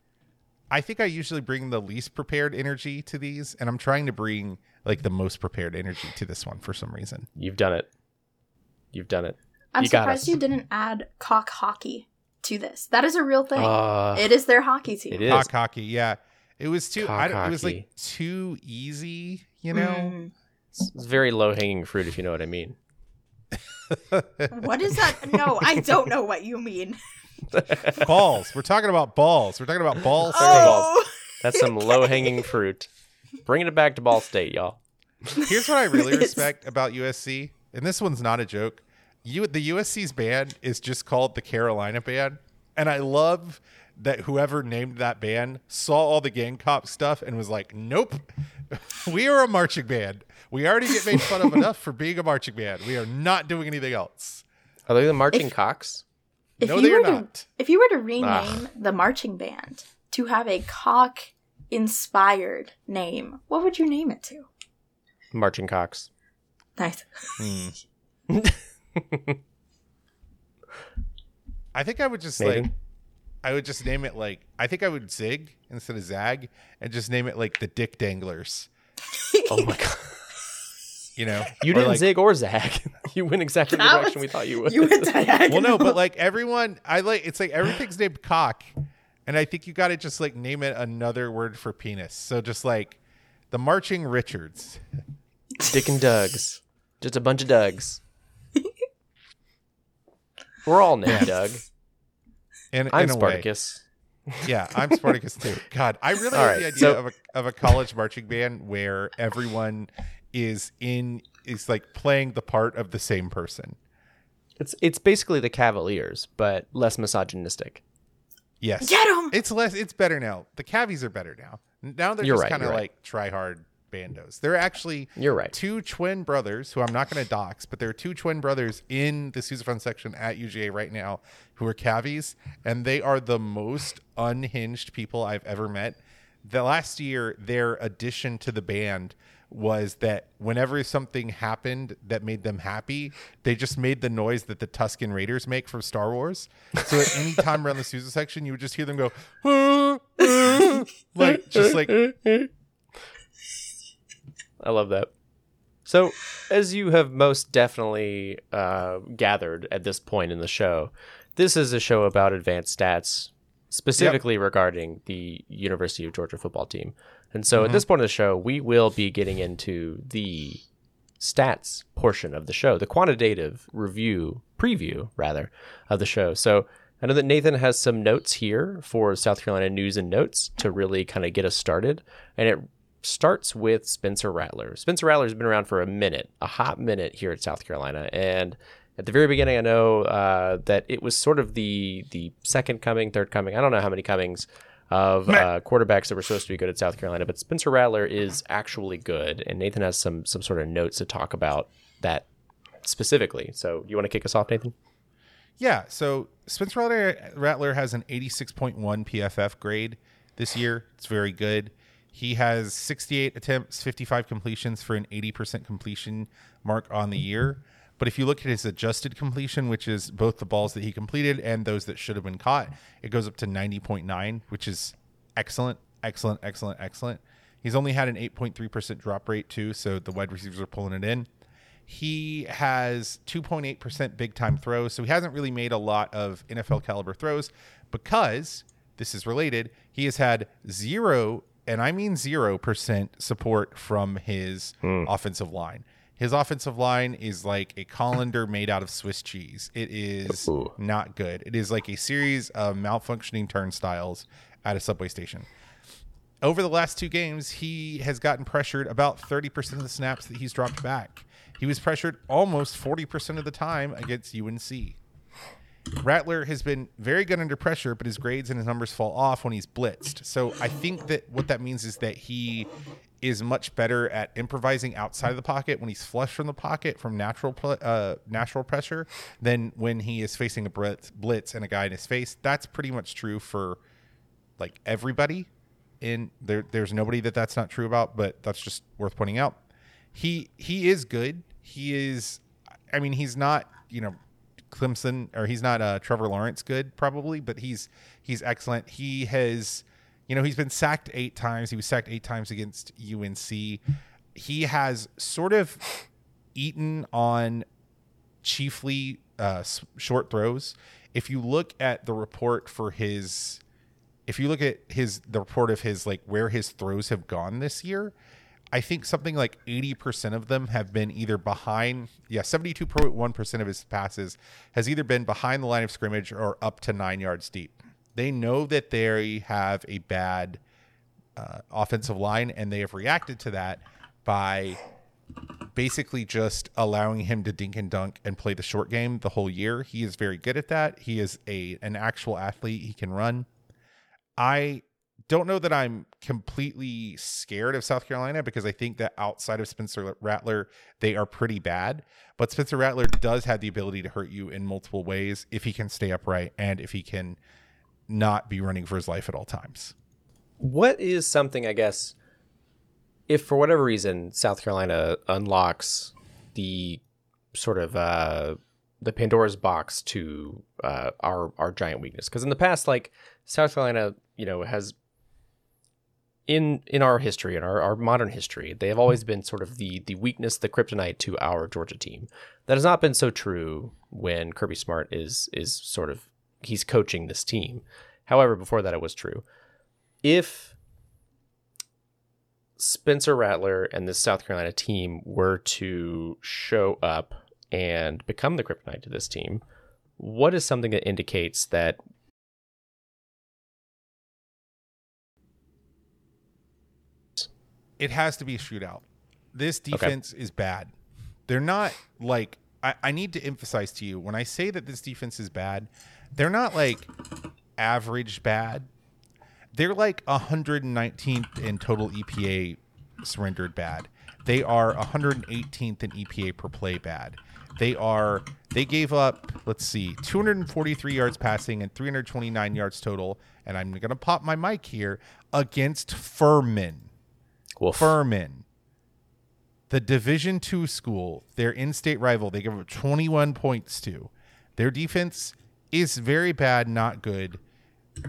I think I usually bring the least prepared energy to these and I'm trying to bring like the most prepared energy to this one for some reason. You've done it. You've done it. I'm You surprised us. you didn't add cock hockey to this. That is a real thing. Uh, it is their hockey team. it is. Cock hockey, yeah. It was too I, don't- it was like too easy, you know. Mm. It's very low hanging fruit, if you know what I mean. What is that? No, I don't know what you mean. *laughs* *laughs* balls. We're talking about balls. We're talking about balls. Oh, That's some low hanging fruit. Bringing it back to Ball State, y'all. Here's what I really *laughs* respect about USC, and this one's not a joke. You, the USC's band is just called the Carolina Band, and I love that whoever named that band saw all the Gamecock stuff and was like, "Nope, *laughs* we are a marching band. We already get made fun of enough for being a marching band. We are not doing anything else." Are they the marching cocks? If no, you they are were to, if you were to rename Ugh. the marching band to have a cock inspired name, what would you name it to? Marching cocks. Nice. Hmm. *laughs* I think I would just Nathan? like I would just name it like I think I would zig instead of zag and just name it like the dick danglers. *laughs* Oh my god. You know, *laughs* You didn't like- zig or zag. *laughs* You went exactly the direction was- we thought you would. You went diagonal. *laughs* Well, no, but like everyone, I like it's like everything's named cock, and I think you got to just like name it another word for penis. So just like the marching Richards. Dick and Dougs. Just a bunch of Dougs. We're all named Doug. In, I'm in a way. Spartacus. Yeah, I'm Spartacus too. God, I really All like the idea so- of a of a college marching band where everyone is in is like playing the part of the same person. It's it's basically the Cavaliers, but less misogynistic. Yes, Get 'em! It's less. It's better now. The Cavies are better now. Now they're You're just right, kind of you're right. like try hard bandos. They're actually You're right. two twin brothers who I'm not going to dox, but there are two twin brothers in the Sousaphone section at UGA right now who are cavies, and they are the most unhinged people I've ever met. The last year, their addition to the band was that whenever something happened that made them happy, they just made the noise that the Tusken Raiders make from Star Wars. So at any time around the Sousa section, you would just hear them go, "Ah, *laughs* ah," like just like I love that. So, as you have most definitely uh, gathered at this point in the show, this is a show about advanced stats, specifically regarding the University of Georgia football team. And so, at this point of the show, we will be getting into the stats portion of the show, the quantitative review, preview rather, of the show. So, I know that Nathan has some notes here for South Carolina news and notes to really kind of get us started. And it starts with Spencer Rattler. Spencer Rattler has been around for a minute, a hot minute here at South Carolina, and At the very beginning, I know uh, that it was sort of the the second coming, third coming. I don't know how many comings of uh, quarterbacks that were supposed to be good at South Carolina, but Spencer Rattler is actually good, and Nathan has some some sort of notes to talk about that specifically. So, you want to kick us off, Nathan? Yeah. So Spencer Rattler, Rattler has an 86.1 PFF grade this year. It's very good. He has 68 attempts, 55 completions for an 80% completion mark on the year. But if you look at his adjusted completion, which is both the balls that he completed and those that should have been caught, it goes up to 90.9, which is excellent, excellent, excellent, excellent. He's only had an 8.3% drop rate, too. So the wide receivers are pulling it in. He has 2.8% big time throws. So he hasn't really made a lot of NFL caliber throws because this is related. He has had zero, and I mean 0% support from his hmm. offensive line. His offensive line is like a colander made out of Swiss cheese. It is Ooh. not good. It is like a series of malfunctioning turnstiles at a subway station over the last two games, he has gotten pressured about 30% of the snaps that he's dropped back. He was pressured almost 40% of the time against UNC. Rattler has been very good under pressure, but his grades and his numbers fall off when he's blitzed. So I think that what that means is that he is much better at improvising outside of the pocket when he's flush from the pocket from natural uh, natural pressure than when he is facing a blitz, and a guy in his face. That's pretty much true for like everybody. In there there's nobody that that's not true about but that's just worth pointing out. He he is good. He is i mean he's not you know clemson or he's not uh trevor lawrence good probably but he's he's excellent. He has you know he's been sacked eight times. He was sacked eight times against unc he has sort of eaten on chiefly uh, short throws. If you look at the report for his if you look at his the report of his like where his throws have gone this year, I think something like 80% of them have been either behind, yeah, 72.1% of his passes has either been behind the line of scrimmage or up to 9 yards deep. They know that they have a bad uh, offensive line and they have reacted to that by basically just allowing him to dink and dunk and play the short game the whole year. He is very good at that. He is a an actual athlete. He can run. I don't know that I'm completely scared of South Carolina because I think that outside of Spencer Rattler, they are pretty bad. But Spencer Rattler does have the ability to hurt you in multiple ways if he can stay upright and if he can not be running for his life at all times. What is something, I guess, if for whatever reason South Carolina unlocks the sort of uh, the Pandora's box to uh, our our giant weakness? Because in the past, like South Carolina, you know, has in in our history, in our, our modern history, they have always been sort of the the weakness, the kryptonite to our Georgia team. That has not been so true when Kirby Smart is is sort of he's coaching this team. However, before that, it was true. If Spencer Rattler and this South Carolina team were to show up and become the kryptonite to this team, what is something that indicates that it has to be a shootout. This defense is bad. They're not like I, I need to emphasize to you when I say that this defense is bad, they're not like average bad. They're like 119th in total EPA surrendered bad. They are 118th in EPA per play bad. They are they gave up, let's see, 243 yards passing and 329 yards total. And I'm gonna pop my mic here against Furman. well, Furman, the Division two school, their in-state rival, they give up 21 points to. Their defense is very bad, not good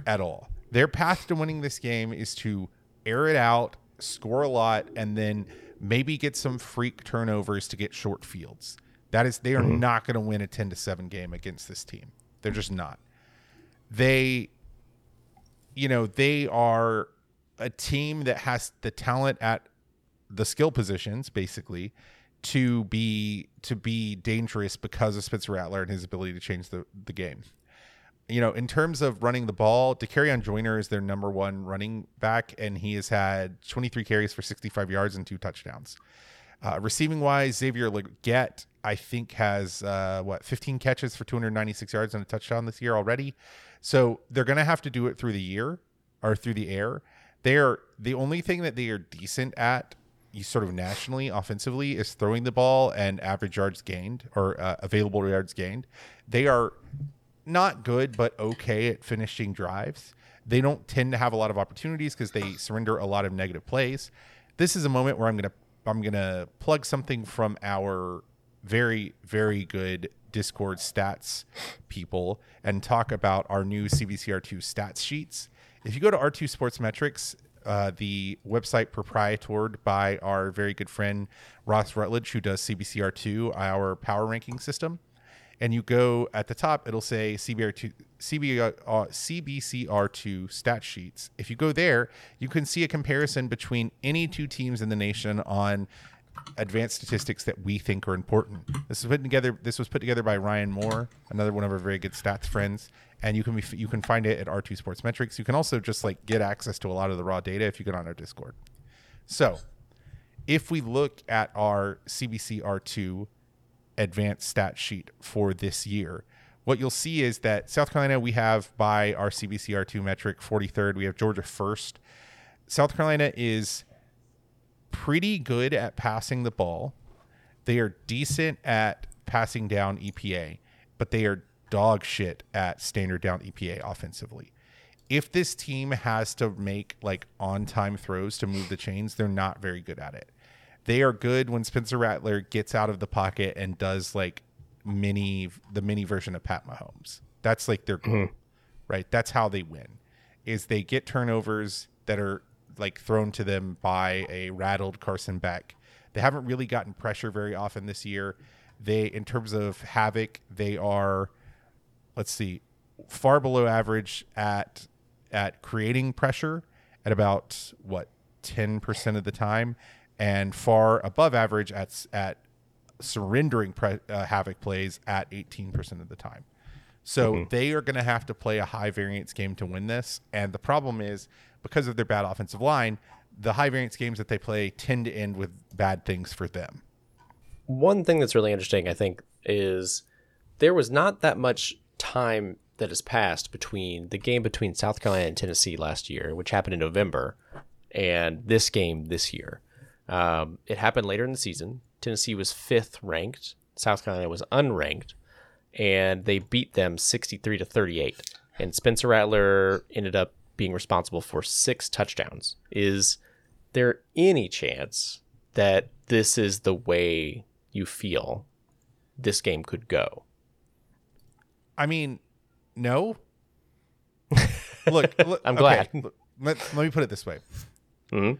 at all. Their path to winning this game is to air it out, score a lot, and then maybe get some freak turnovers to get short fields. That is, they are mm-hmm. not going to win a 10 to 7 game against this team. They're just not. They, you know, they are a team that has the talent at the skill positions, basically, to be to be dangerous because of Spencer Rattler and his ability to change the, the game you know, in terms of running the ball, Dakereon Joyner is their number one running back, and he has had 23 carries for 65 yards and two touchdowns. Uh, receiving wise, Xavier Legette, I think has uh, what 15 catches for 296 yards and a touchdown this year already. So they're going to have to do it through the year or through the air. They're the only thing that they are decent at, sort of nationally offensively, is throwing the ball and average yards gained or uh, available yards gained. They are not good, but okay at finishing drives. They don't tend to have a lot of opportunities because they surrender a lot of negative plays. This is a moment where I'm gonna I'm gonna plug something from our very very good Discord stats people and talk about our new CBCR2 stats sheets. If you go to R2 Sports Metrics, uh, the website proprietored by our very good friend Ross Rutledge, who does CBCR2, our power ranking system, and you go at the top, it'll say CBR2, CBR, uh, CBCR2 stat sheets. If you go there, you can see a comparison between any two teams in the nation on advanced statistics that we think are important. This was put together. This was put together by Ryan Moore, another one of our very good stats friends, and you can be, you can find it at R2 Sports Metrics. You can also just like get access to a lot of the raw data if you get on our Discord. So, if we look at our CBC R2 advanced stat sheet for this year, what you'll see is that South Carolina we have by our CBC R2 metric 43rd. We have Georgia first. South Carolina is pretty good at passing the ball. They are decent at passing down EPA, but they are dog shit at standard down EPA offensively. If this team has to make like on time throws to move the chains, they're not very good at it. They are good when Spencer Rattler gets out of the pocket and does like mini the mini version of Pat Mahomes. That's like their goal, mm-hmm. right? That's how they win. Is they get turnovers that are like thrown to them by a rattled Carson Beck. They haven't really gotten pressure very often this year. They, in terms of havoc, they are, let's see, far below average at at creating pressure at about what ten percent of the time, and far above average at at surrendering pre- uh, havoc plays at eighteen percent of the time. So they are going to have to play a high variance game to win this. And the problem is because of their bad offensive line, the high variance games that they play tend to end with bad things for them. One thing that's really interesting, I think, is there was not that much time that has passed between the game between South Carolina and Tennessee last year, which happened in November, and this game this year. Um, it happened later in the season. Tennessee was fifth ranked. South Carolina was unranked, and they beat them 63 to 38. And Spencer Rattler ended up being responsible for six touchdowns. Is there any chance that this is the way you feel this game could go? I mean, no. *laughs* look, look I'm okay, glad. look, let, let me put it this way. Mhm.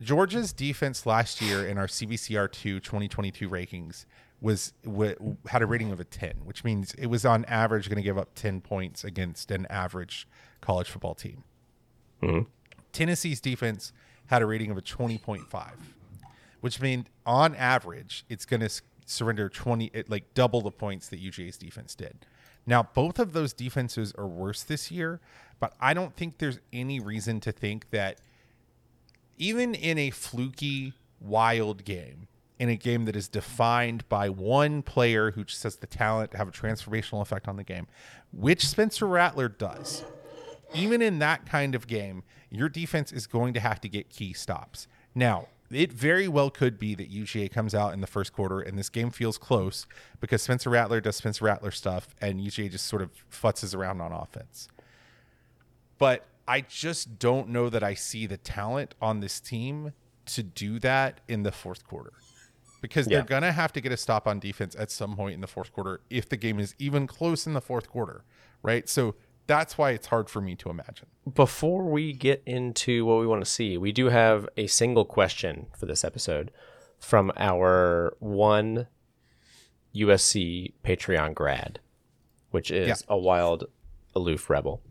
Georgia's defense last year in our CBCR2 2022 rankings was w- had a rating of a 10, which means it was on average going to give up 10 points against an average college football team. Mm-hmm. Tennessee's defense had a rating of a 20.5, which means on average it's going to surrender 20 like double the points that UGA's defense did. Now, both of those defenses are worse this year, but I don't think there's any reason to think that even in a fluky, wild game, in a game that is defined by one player who just has the talent to have a transformational effect on the game, which Spencer Rattler does, even in that kind of game, your defense is going to have to get key stops. Now, it very well could be that UGA comes out in the first quarter and this game feels close because Spencer Rattler does Spencer Rattler stuff and UGA just sort of futzes around on offense but I just don't know that I see the talent on this team to do that in the fourth quarter. Because Yeah. they're going to have to get a stop on defense at some point in the fourth quarter if the game is even close in the fourth quarter, right? So that's why it's hard for me to imagine. Before we get into what we want to see, we do have a single question for this episode from our one USC Patreon grad, which is Yeah. a wild, aloof rebel.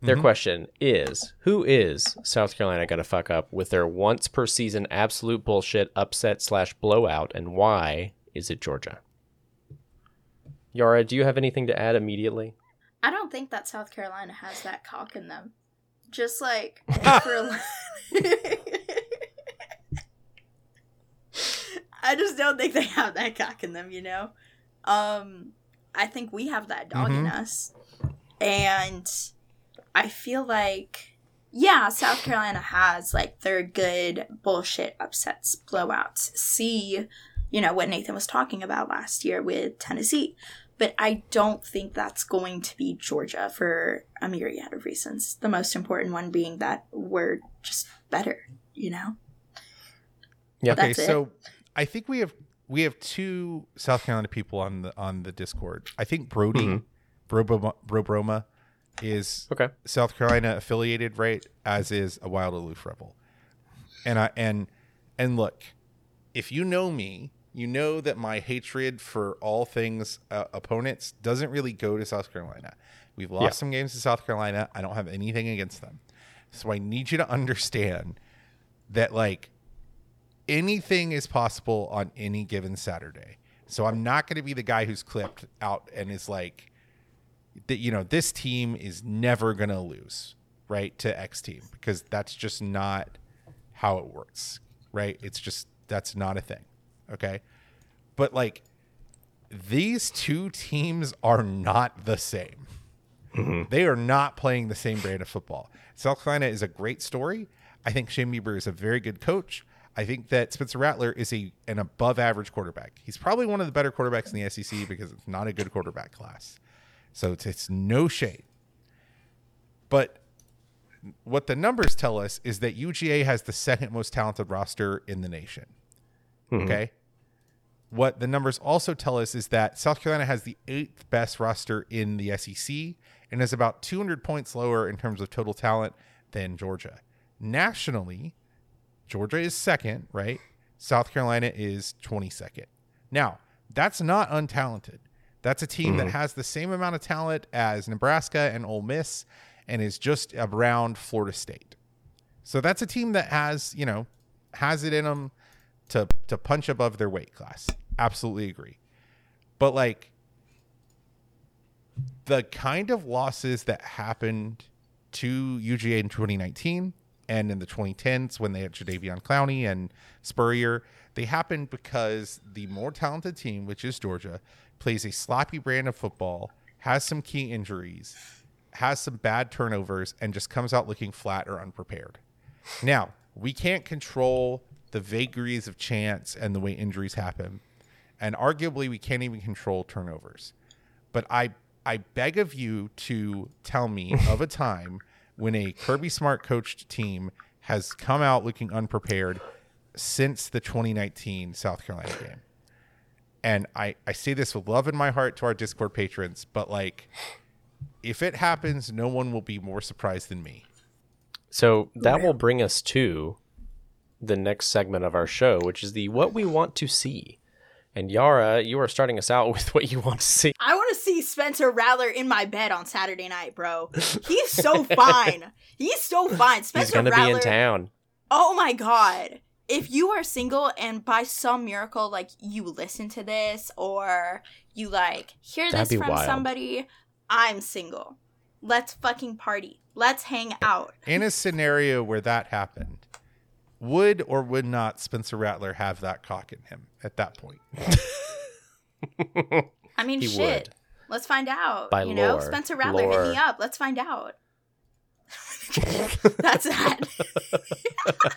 Their mm-hmm. question is Who is South Carolina going to fuck up with their once per season absolute bullshit upset slash blowout, and why is it Georgia? Yara, do you have anything to add immediately? I don't think that South Carolina has that cock in them. Just like *laughs* for *laughs* I just don't think they have that cock in them, you know? Um I think we have that dog in Mhm. us. And I feel like yeah, South Carolina has like their good bullshit upsets, blowouts. See, you know, what Nathan was talking about last year with Tennessee. But I don't think that's going to be Georgia for a myriad of reasons. The most important one being that we're just better, you know? Yeah. Okay, That's it. so I think we have we have two South Carolina people on the on the Discord. I think Brody Mhm. Bro, Bro Bro Broma is Okay. South Carolina affiliated, right? As is a Wild Aloof Rebel. And I and and look, if you know me, you know that my hatred for all things uh, opponents doesn't really go to South Carolina. We've lost Yeah. some games to South Carolina. I don't have anything against them. So I need you to understand that like anything is possible on any given Saturday. So I'm not going to be the guy who's clipped out and is like that you know this team is never going to lose, right? To X team because that's just not how it works, right? It's just that's not a thing. Okay? But like these two teams are not the same. Mm-hmm. They are not playing the same brand of football. South Carolina is a great story. I think Shane Beamer is a very good coach. I think that Spencer Rattler is a an above average quarterback. He's probably one of the better quarterbacks in the SEC because it's not a good quarterback class. So it's, it's no shade. But what the numbers tell us is that UGA has the second most talented roster in the nation. Mm-hmm. Okay. What the numbers also tell us is that South Carolina has the eighth best roster in the SEC and is about 200 points lower in terms of total talent than Georgia. Nationally, Georgia is second, right? South Carolina is 22nd. Now, that's not untalented. That's a team that mm-hmm. has the same amount of talent as Nebraska and Ole Miss and is just around Florida State. So that's a team that has, you know, has it in them to to punch above their weight class. Absolutely agree. But like the kind of losses that happened to UGA in 2019 and in the 2010s when they had Jadeveon Clowney and Spurrier, they happened because the more talented team, which is Georgia, plays a sloppy brand of football, has some key injuries, has some bad turnovers, and just comes out looking flat or unprepared. Now, we can't control the vagaries of chance and the way injuries happen. And arguably, we can't even control turnovers. But I, I beg of you to tell me *laughs* of a time when a Kirby Smart coached team has come out looking unprepared since the 2019 South Carolina game. And I, I say this with love in my heart to our Discord patrons, but like, if it happens, no one will be more surprised than me. So that will bring us to the next segment of our show, which is the what we want to see. And Yara, you are starting us out *laughs* with what you want to see. I want to see Spencer Rattler in my bed on Saturday night, bro. *laughs* He's so fine. He's so fine. Spencer He's going to be in town. Oh my god. If you are single and by some miracle, like you listen to this or you like hear That'd this from wild. somebody, I'm single. Let's fucking party. Let's hang out. in a scenario where that happened, would or would not Spencer Rattler have that cock in him at that point? *laughs* I mean, He shit. would. Let's find out. By you know. Spencer Rattler, hit me up. Let's find out. *laughs* That's that. *laughs*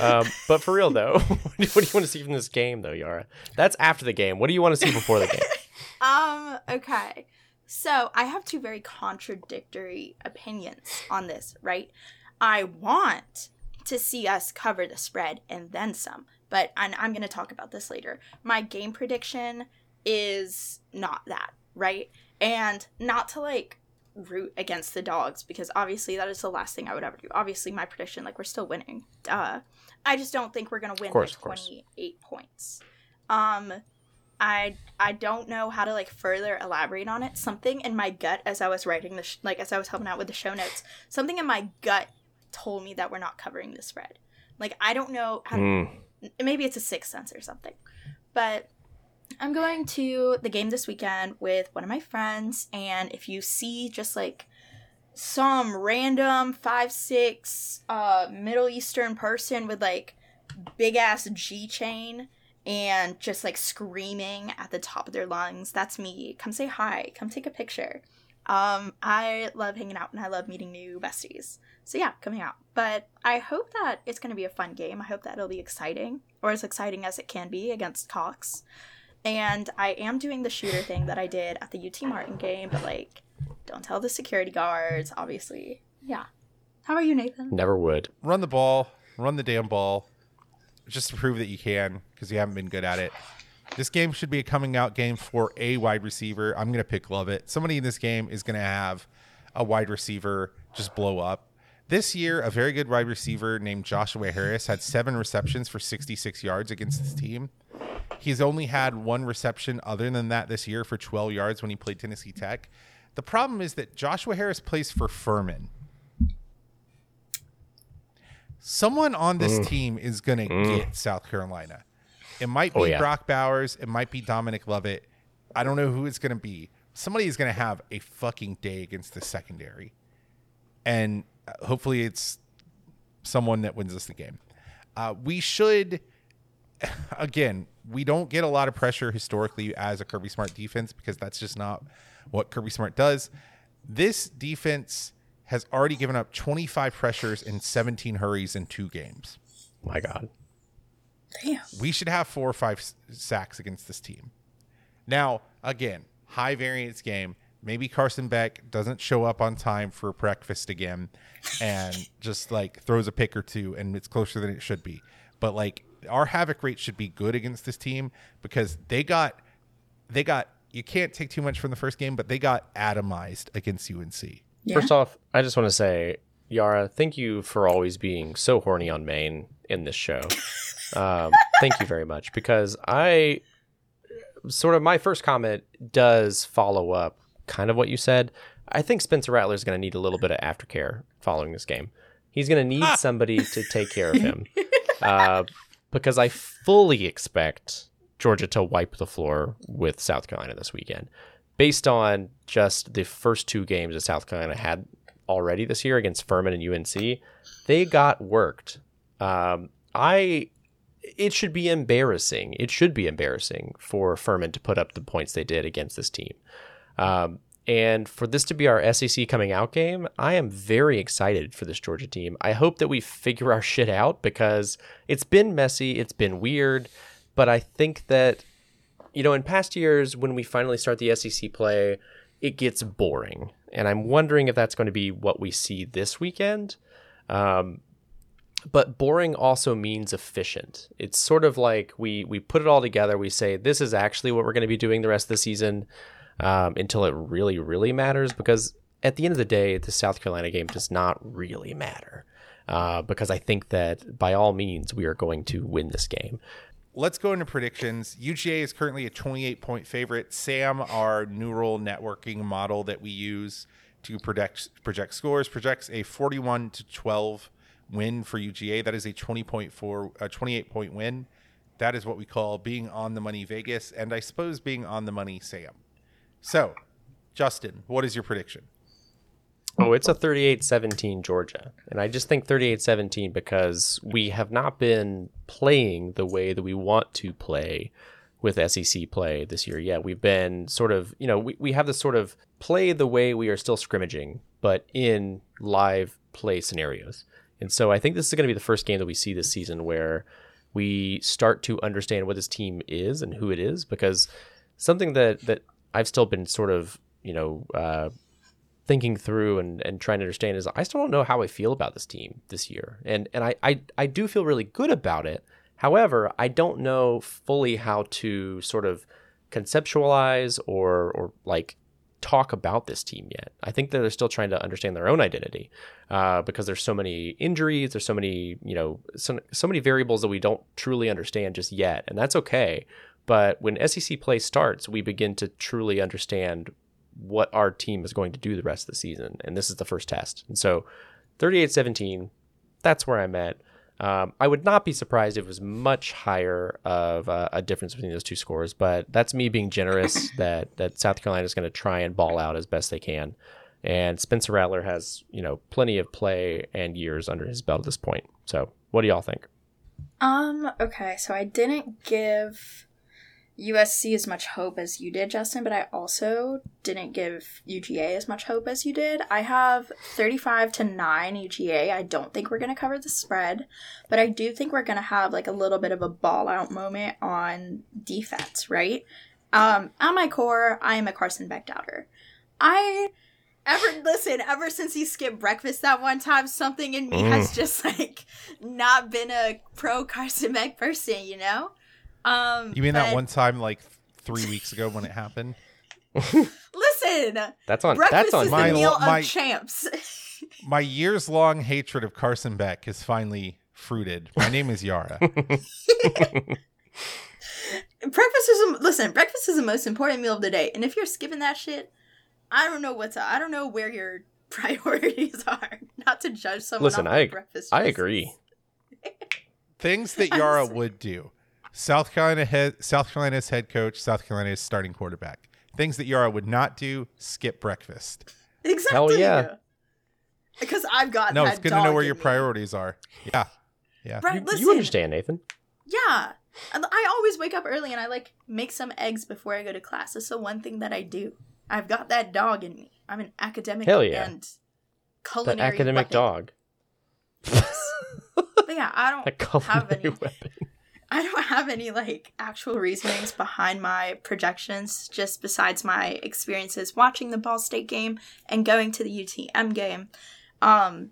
Um, but for real though, what do you want to see from this game though, Yara? That's after the game. What do you want to see before the game? Um, okay. So I have two very contradictory opinions on this, right? I want to see us cover the spread and then some, but and I'm going to talk about this later. My game prediction is not that, right? And not to like root against the dogs because obviously that is the last thing I would ever do. Obviously, my prediction, like we're still winning. Duh. I just don't think we're gonna win course, by course. 28 points. Um, I I don't know how to like further elaborate on it. Something in my gut as I was writing the sh- like as I was helping out with the show notes, something in my gut told me that we're not covering the spread. Like I don't know how to Mm. maybe it's a sixth sense or something. But I'm going to the game this weekend with one of my friends, and if you see just like some random five six uh Middle Eastern person with like big ass G chain and just like screaming at the top of their lungs. That's me. Come say hi. Come take a picture. Um, I love hanging out and I love meeting new besties. So yeah, coming out. But I hope that it's going to be a fun game. I hope that it'll be exciting, or as exciting as it can be against Cox. And I am doing the shooter thing that I did at the UT Martin game, but like, don't tell the security guards, obviously. Yeah. How are you, Nathan? Never would. Run the ball, run the damn ball, just to prove that you can, because you haven't been good at it. This game should be a coming out game for a wide receiver. I'm going to pick Lovett. Somebody in this game is going to have a wide receiver just blow up. This year, a very good wide receiver named Joshua Harris had seven receptions for 66 yards against his team. He's only had one reception other than that this year for 12 yards when he played Tennessee Tech. The problem is that Joshua Harris plays for Furman. Someone on this mm. team is going to mm. get South Carolina. It might be Oh, yeah. Brock Bowers. It might be Dominic Lovett. I don't know who it's going to be. Somebody is going to have a fucking day against the secondary. And hopefully it's someone that wins us the game. Uh, we should, *laughs* again, we don't get a lot of pressure historically as a Kirby Smart defense because that's just not what Kirby Smart does. This defense has already given up 25 pressures and 17 hurries in two games. My God. Damn. We should have four or five sacks against this team. Now, again, high variance game. Maybe Carson Beck doesn't show up on time for breakfast again and *laughs* just like throws a pick or two and it's closer than it should be. But like our havoc rate should be good against this team because they got they got you can't take too much from the first game, but they got atomized against UNC. Yeah. First off, I just want to say, Yara, thank you for always being so horny on main in this show. *laughs* Um, thank you very much because I sort of my first comment does follow up kind of what you said. I think Spencer Rattler is going to need a little bit of aftercare following this game. He's going to need somebody to take care of *laughs* him uh, because I fully expect Georgia to wipe the floor with South Carolina this weekend, based on just the first two games that South Carolina had already this year against Furman and UNC. They got worked. Um, I it should be embarrassing. It should be embarrassing for Furman to put up the points they did against this team. Um, and for this to be our SEC coming out game, I am very excited for this Georgia team. I hope that we figure our shit out because it's been messy, it's been weird, but I think that you know, in past years when we finally start the SEC play, it gets boring. And I'm wondering if that's going to be what we see this weekend. Um, but boring also means efficient. It's sort of like we we put it all together. We say this is actually what we're going to be doing the rest of the season um, until it really really matters. Because at the end of the day, the South Carolina game does not really matter. Uh, because I think that by all means we are going to win this game. Let's go into predictions. UGA is currently a 28 point favorite. Sam, our neural networking model that we use to project project scores, projects a 41 to 12 win for UGA. That is a 20.4 a 28 point win. That is what we call being on the money Vegas and I suppose being on the money Sam. So, Justin, what is your prediction? Oh, it's a 38-17 Georgia. And I just think 38-17 because we have not been playing the way that we want to play with SEC play this year. Yeah, we've been sort of, you know, we, we have this sort of play the way we are still scrimmaging, but in live play scenarios. And so I think this is going to be the first game that we see this season where we start to understand what this team is and who it is because something that that I've still been sort of, you know, uh, thinking through and, and trying to understand is I still don't know how I feel about this team this year. And and I, I, I do feel really good about it. However, I don't know fully how to sort of conceptualize or or like talk about this team yet. I think that they're still trying to understand their own identity uh, because there's so many injuries, there's so many you know so, so many variables that we don't truly understand just yet, and that's okay. But when SEC play starts, we begin to truly understand what our team is going to do the rest of the season. And this is the first test. And so 38 17, that's where I'm at. Um, I would not be surprised if it was much higher of uh, a difference between those two scores, but that's me being generous *coughs* that, that South Carolina is going to try and ball out as best they can. And Spencer Rattler has, you know, plenty of play and years under his belt at this point. So what do y'all think? Um, okay, so I didn't give USC as much hope as you did, Justin, but I also didn't give UGA as much hope as you did. I have 35 to 9 UGA. I don't think we're going to cover the spread, but I do think we're going to have like a little bit of a ball out moment on defense, right? Um, at my core, I am a Carson Beck doubter. I ever listen ever since he skipped breakfast that one time something in me has just like not been a pro carson beck person you know um You mean that but one time like three weeks ago when it happened? *laughs* listen That's on. breakfast That's on. is my the meal lo- my- of champs *laughs* My years long hatred of Carson Beck has finally fruited. My name is Yara. *laughs* breakfast is a, listen breakfast is the most important meal of the day and if you're skipping that shit i don't know what's i don't know where your priorities are not to judge someone Listen, off I breakfast I choices. agree. Things that Yara would do. South Carolina head, South Carolina's head coach, South Carolina's starting quarterback. Things that Yara would not do: skip breakfast. exactly Hell yeah. because i've got No, that it's good to know where your me. priorities are. Yeah, yeah. Right, You, listen, you understand, Nathan? Yeah. I always wake up early and I like make some eggs before I go to class. It's the one thing that I do. I've got that dog in me. I'm an academic Hell yeah. and That culinary academic weapon. dog. But yeah, I don't *laughs* have culinary any weapon. I don't have any like actual reasonings behind my projections just besides my experiences watching the Ball State game and going to the UTM game. Um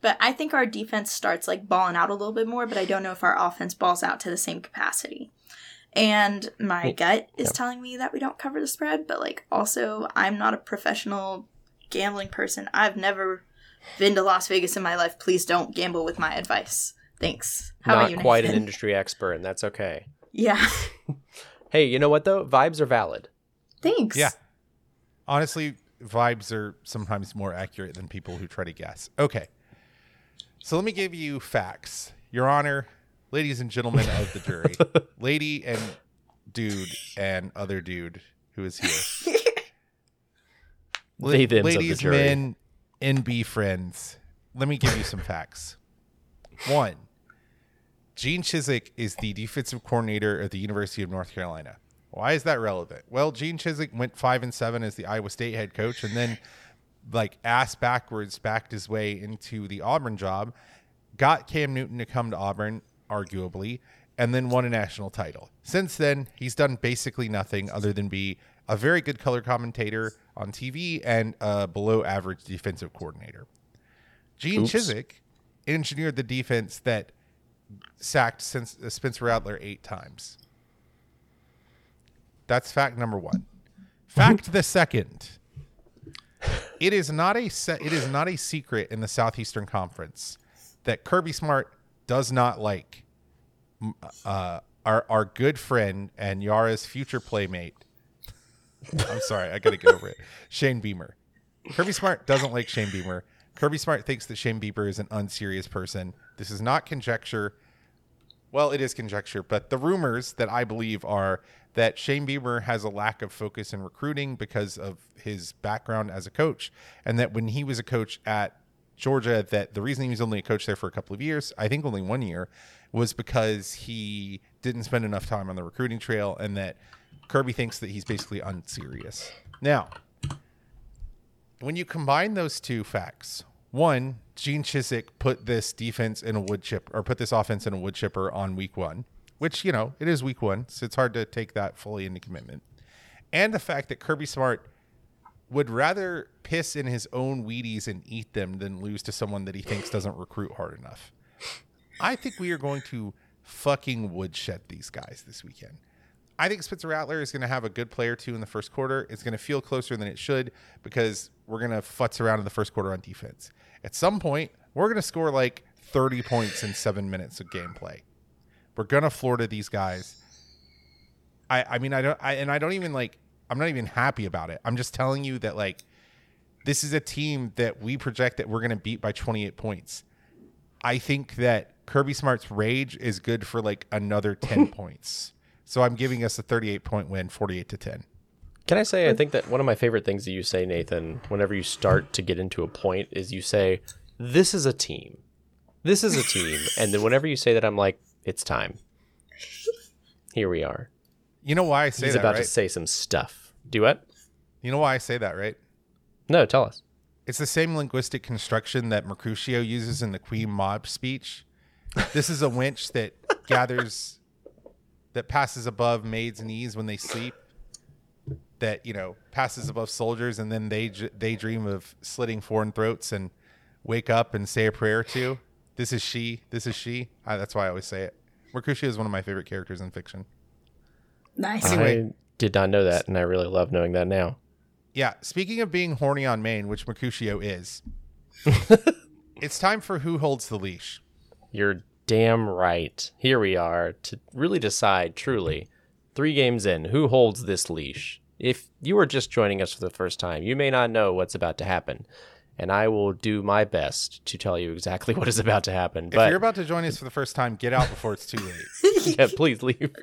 but I think our defense starts like balling out a little bit more, but I don't know if our offense balls out to the same capacity. And my gut is yeah. telling me that we don't cover the spread, but like also I'm not a professional gambling person. I've never been to Las Vegas in my life. Please don't gamble with my advice. Thanks. How about Not you, quite an industry expert, and that's okay. Yeah. *laughs* *laughs* Hey, you know what though? Vibes are valid. Thanks. Yeah. Honestly, vibes are sometimes more accurate than people who try to guess. Okay. So let me give you facts. Your Honor, ladies and gentlemen of the jury, *laughs* lady and dude and other dude who is here. La- They thems of the ladies, jury. men, NB friends. Let me give you some facts. One, Gene Chizik is the defensive coordinator at the University of North Carolina. Why is that relevant? Well, Gene Chizik went five and seven as the Iowa State head coach, and then, like ass backwards, backed his way into the Auburn job, got Cam Newton to come to Auburn, arguably, and then won a national title. Since then, he's done basically nothing other than be a very good color commentator on TV and a below average defensive coordinator. Gene Oops. Chizik engineered the defense that sacked since uh, Spencer Rattler eight times. That's fact number one. Fact the second. It is not a se- it is not a secret in the Southeastern Conference that Kirby Smart does not like uh, our our good friend and Yara's future playmate. I'm sorry, I got to get over it. Shane Beamer. Kirby Smart doesn't like Shane Beamer. Kirby Smart thinks that Shane Beamer is an unserious person. This is not conjecture. Well, it is conjecture, but the rumors that I believe are that Shane Beamer has a lack of focus in recruiting because of his background as a coach, and that when he was a coach at Georgia, that the reason he was only a coach there for a couple of years, I think only one year, was because he didn't spend enough time on the recruiting trail, and that Kirby thinks that he's basically unserious. Now, when you combine those two facts, one, Gene Chizik put this defense in a wood chip or put this offense in a wood chipper on week one, which, you know, it is week one, so it's hard to take that fully into commitment. And the fact that Kirby Smart would rather piss in his own Wheaties and eat them than lose to someone that he thinks doesn't recruit hard enough. I think we are going to fucking woodshed these guys this weekend. I think Spencer Rattler is going to have a good play or two in the first quarter. It's going to feel closer than it should because we're going to futz around in the first quarter on defense. At some point, we're going to score like 30 points in seven minutes of gameplay. We're going to Florida these guys. I, I mean, I don't, I, and I don't even like, I'm not even happy about it. I'm just telling you that like, this is a team that we project that we're going to beat by 28 points. I think that Kirby Smart's rage is good for like another 10 *laughs* points. So I'm giving us a 38 point win, 48 to 10. Can I say I think that one of my favorite things that you say, Nathan, whenever you start to get into a point, is you say, "This is a team. This is a team," *laughs* and then whenever you say that, I'm like, it's time. Here we are. You know why I say that? He's that, about right? to say some stuff. Do what? you know why I say that, right? No, tell us. It's the same linguistic construction that Mercutio uses in the Queen Mab speech. This is a winch that *laughs* gathers, that passes above maids' knees when they sleep. That you know passes above soldiers, and then they they dream of slitting foreign throats and wake up and say a prayer to. This is she. This is she. I, that's why I always say it. Mercutio is one of my favorite characters in fiction. Nice. Anyway. I did not know that, and I really love knowing that now. Yeah, speaking of being horny on main, which Mercutio is, *laughs* it's time for who holds the leash. You're damn right. Here we are to really decide truly, three games in, who holds this leash. If you are just joining us for the first time, you may not know what's about to happen. And I will do my best to tell you exactly *laughs* what is about to happen. If But you're about to join us for the first time, get out before it's too late. *laughs* *laughs* yeah, please leave.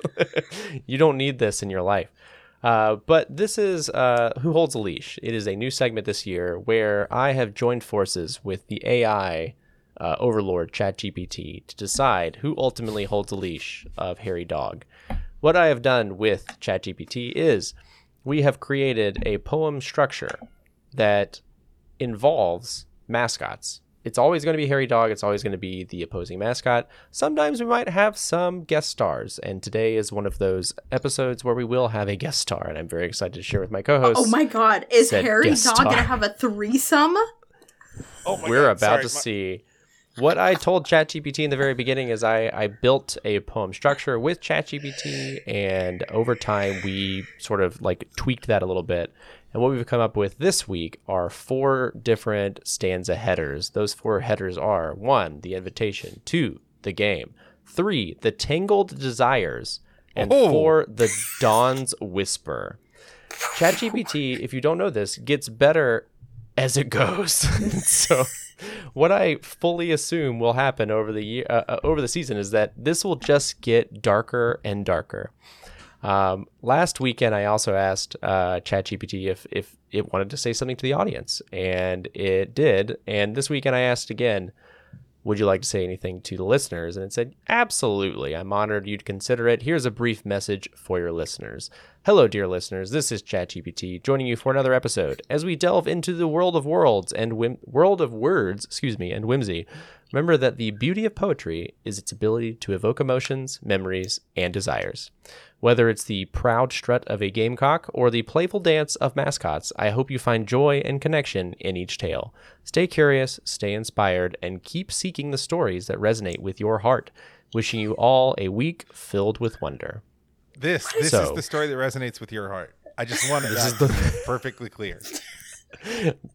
you don't need this in your life. Uh, but this is uh, Who Holds a Leash. It is a new segment this year where I have joined forces with the AI uh, overlord ChatGPT to decide who ultimately holds the leash of Hairy Dawg. What I have done with ChatGPT is we have created a poem structure that involves mascots. It's always going to be Hairy Dawg. It's always going to be the opposing mascot. Sometimes we might have some guest stars, and today is one of those episodes where we will have a guest star, and I'm very excited to share with my co-host. Oh my god, is Hairy Dawg gonna have a threesome? Oh my We're God, about sorry, to my- see. What I told ChatGPT in the very beginning is I, I built a poem structure with ChatGPT, and over time we sort of like tweaked that a little bit. And what we've come up with this week are four different stanza headers. Those four headers are one, the invitation, two, the game, three, the tangled desires, and Oh. four, the dawn's whisper. ChatGPT, if you don't know this, gets better as it goes. *laughs* so, what I fully assume will happen over the year, uh, uh, over the season, is that this will just get darker and darker. Um, last weekend, I also asked uh, ChatGPT if if it wanted to say something to the audience, and it did. And this weekend, I asked again, would you like to say anything to the listeners? And it said, Absolutely. I'm honored you'd consider it. Here's a brief message for your listeners. Hello, dear listeners. This is ChatGPT joining you for another episode as we delve into the world of worlds and whim- world of words, excuse me, and whimsy. Remember that the beauty of poetry is its ability to evoke emotions, memories, and desires. Whether it's the proud strut of a gamecock or the playful dance of mascots, I hope you find joy and connection in each tale. Stay curious, stay inspired, and keep seeking the stories that resonate with your heart. Wishing you all a week filled with wonder. This this So- is the story that resonates with your heart. I just wanted that to be perfectly clear.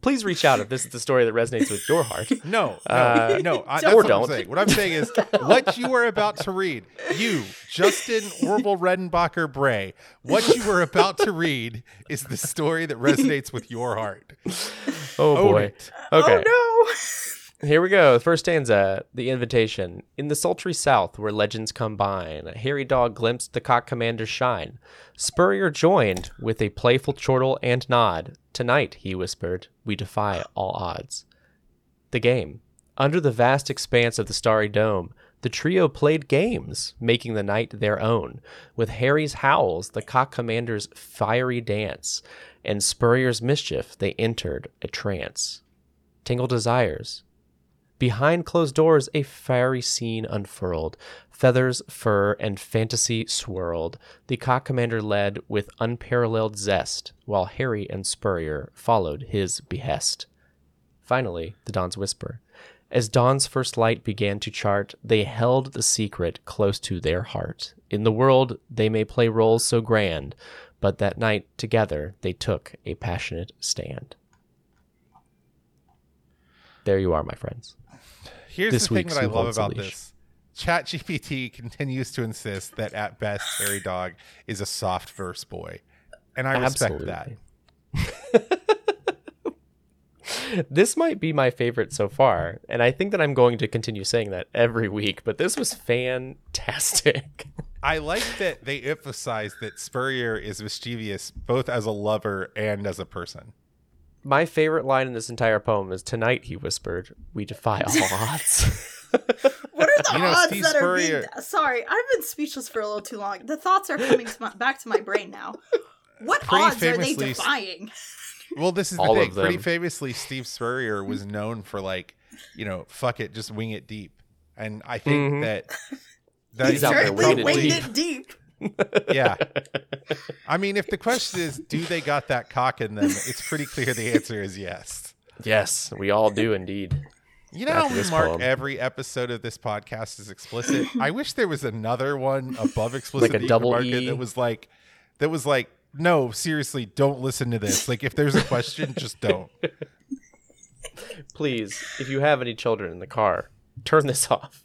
Please reach out if this is the story that resonates with your heart. *laughs* No, no, Uh, no. I, *laughs* or that's what don't. I'm saying. What I'm saying is, what you are about to read, you, Justin Orville Redenbacher Bray, what you were about to read is the story that resonates with your heart. Oh Own boy. it. Okay. Oh Here we go. The first stanza, the invitation. In the sultry south where legends combine, a hairy dog glimpsed the cock commander's shine. Spurrier joined with a playful chortle and nod. Tonight, he whispered, we defy all odds. The game. Under the vast expanse of the starry dome, the trio played games, making the night their own. With Harry's howls, the cock commander's fiery dance, and Spurrier's mischief, they entered a trance. Tangled desires, Behind closed doors, a fiery scene unfurled. Feathers, fur, and fantasy swirled. The cock commander led with unparalleled zest, while Harry and Spurrier followed his behest. Finally, the Dawn's whisper. As dawn's first light began to chart, they held the secret close to their heart. In the world, they may play roles so grand, but that night together they took a passionate stand. There you are, my friends. Here's This the thing that I love about this. ChatGPT continues to insist that at best Hairy Dawg is a soft verse boy. And I respect that. *laughs* this might be my favorite so far, and I think that I'm going to continue saying that every week, but this was fantastic. *laughs* I like that they emphasize that Spurrier is mischievous both as a lover and as a person. My favorite line in this entire poem is Tonight, he whispered, we defy all *laughs* odds. What are the *laughs* You know, odds Steve that are being? Sorry, I've been speechless for a little too long. The thoughts are coming to my, back to my brain now. What Pretty odds are they defying? *laughs* Well, this is the All thing. Pretty famously, Steve Spurrier was known for like, you know, fuck it, just wing it deep. And I think Mhm. that He that He's out there winging it deep. It deep. yeah. *laughs* I mean, if the question is, do they got that cock in them? It's pretty clear the answer is yes. yes, we all do indeed. You know how we mark poem. every episode of this podcast as explicit? *laughs* I wish there was another one above explicit Like a that you could double mark E? that was like that was like, no, seriously, don't listen to this. Like if there's a question, just *laughs* don't. Please, if you have any children in the car, turn this off.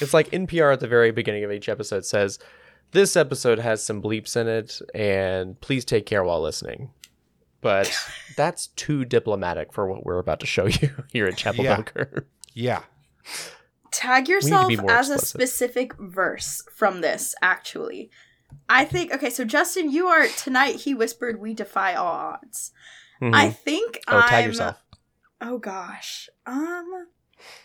It's like NPR at the very beginning of each episode says, This episode has some bleeps in it, and please take care while listening. But *laughs* that's too diplomatic for what we're about to show you *laughs* here at Chapel Yeah. Bunker. Yeah. Tag yourself be more as a specific verse from this, actually. I think, okay, so Justin, you are, tonight he whispered, We defy all odds. Mhm. I think oh, I'm. tag yourself. Oh gosh. Um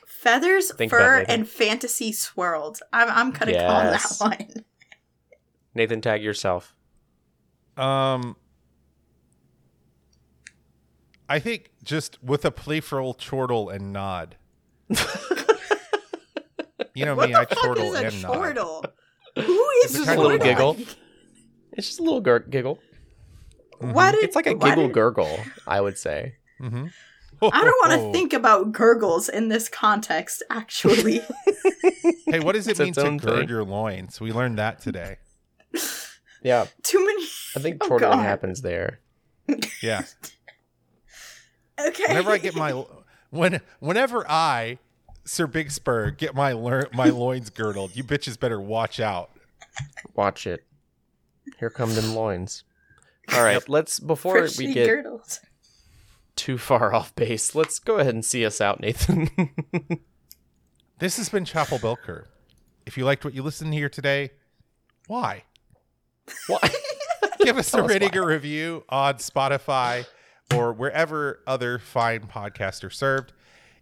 Feathers, Think fur, and fantasy swirled. I'm I'm gonna Yes. call that *laughs* one. Nathan, tag yourself. Um I think just with a playful chortle and nod. *laughs* You know what me, I fuck chortle is a and nod. chortle? Who is It's a Just a little giggle. It's just a little gur- giggle. Why did, It's like a giggle did- gurgle, I would say. Mm-hmm. I don't want to think about gurgles in this context. Actually, *laughs* Hey, what does *laughs* it It's mean to gird thing. your loins? We learned that today. Yeah, *laughs* too many. I think Oh, chortling God. happens there. Yeah. Okay. Whenever I get my when whenever I Sir Big Spur get my lear- my loins girdled, you bitches better watch out. Watch it. Here come them loins. All right, let's before Freshly we get girdled. too far off base, let's go ahead and see us out, Nathan. *laughs* This has been Chapel Bell Curve. If you liked what you listened to here today, why? *laughs* Give us a rating or review on Spotify or wherever other fine podcasts are served.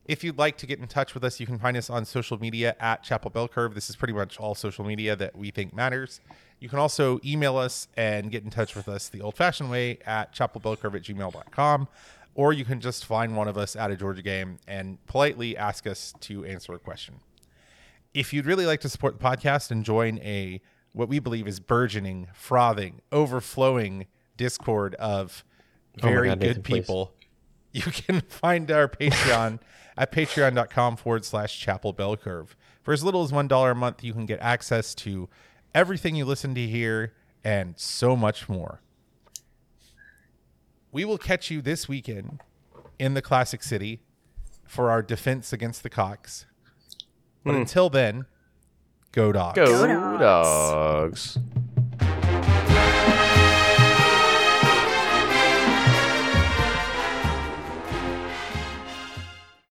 If you'd like to get in touch with us, you can find us on social media at Chapel Bell Curve. This is pretty much all social media that we think matters. You can also email us and get in touch with us the old fashioned way at chapelbellcurve at gmail.com. Or you can just find one of us at a Georgia game and politely ask us to answer a question. If you'd really like to support the podcast and join a what we believe is burgeoning, frothing, overflowing Discord of Oh very God, good Nathan, please. people, *laughs* you can find our Patreon *laughs* at patreon.com forward slash chapel bell curve. For as little as $1 a month, you can get access to everything you listen to here and so much more. We will catch you this weekend in the Classic City for our defense against the Cox. But Hmm. until then, go dogs. Go, Go dogs. dogs.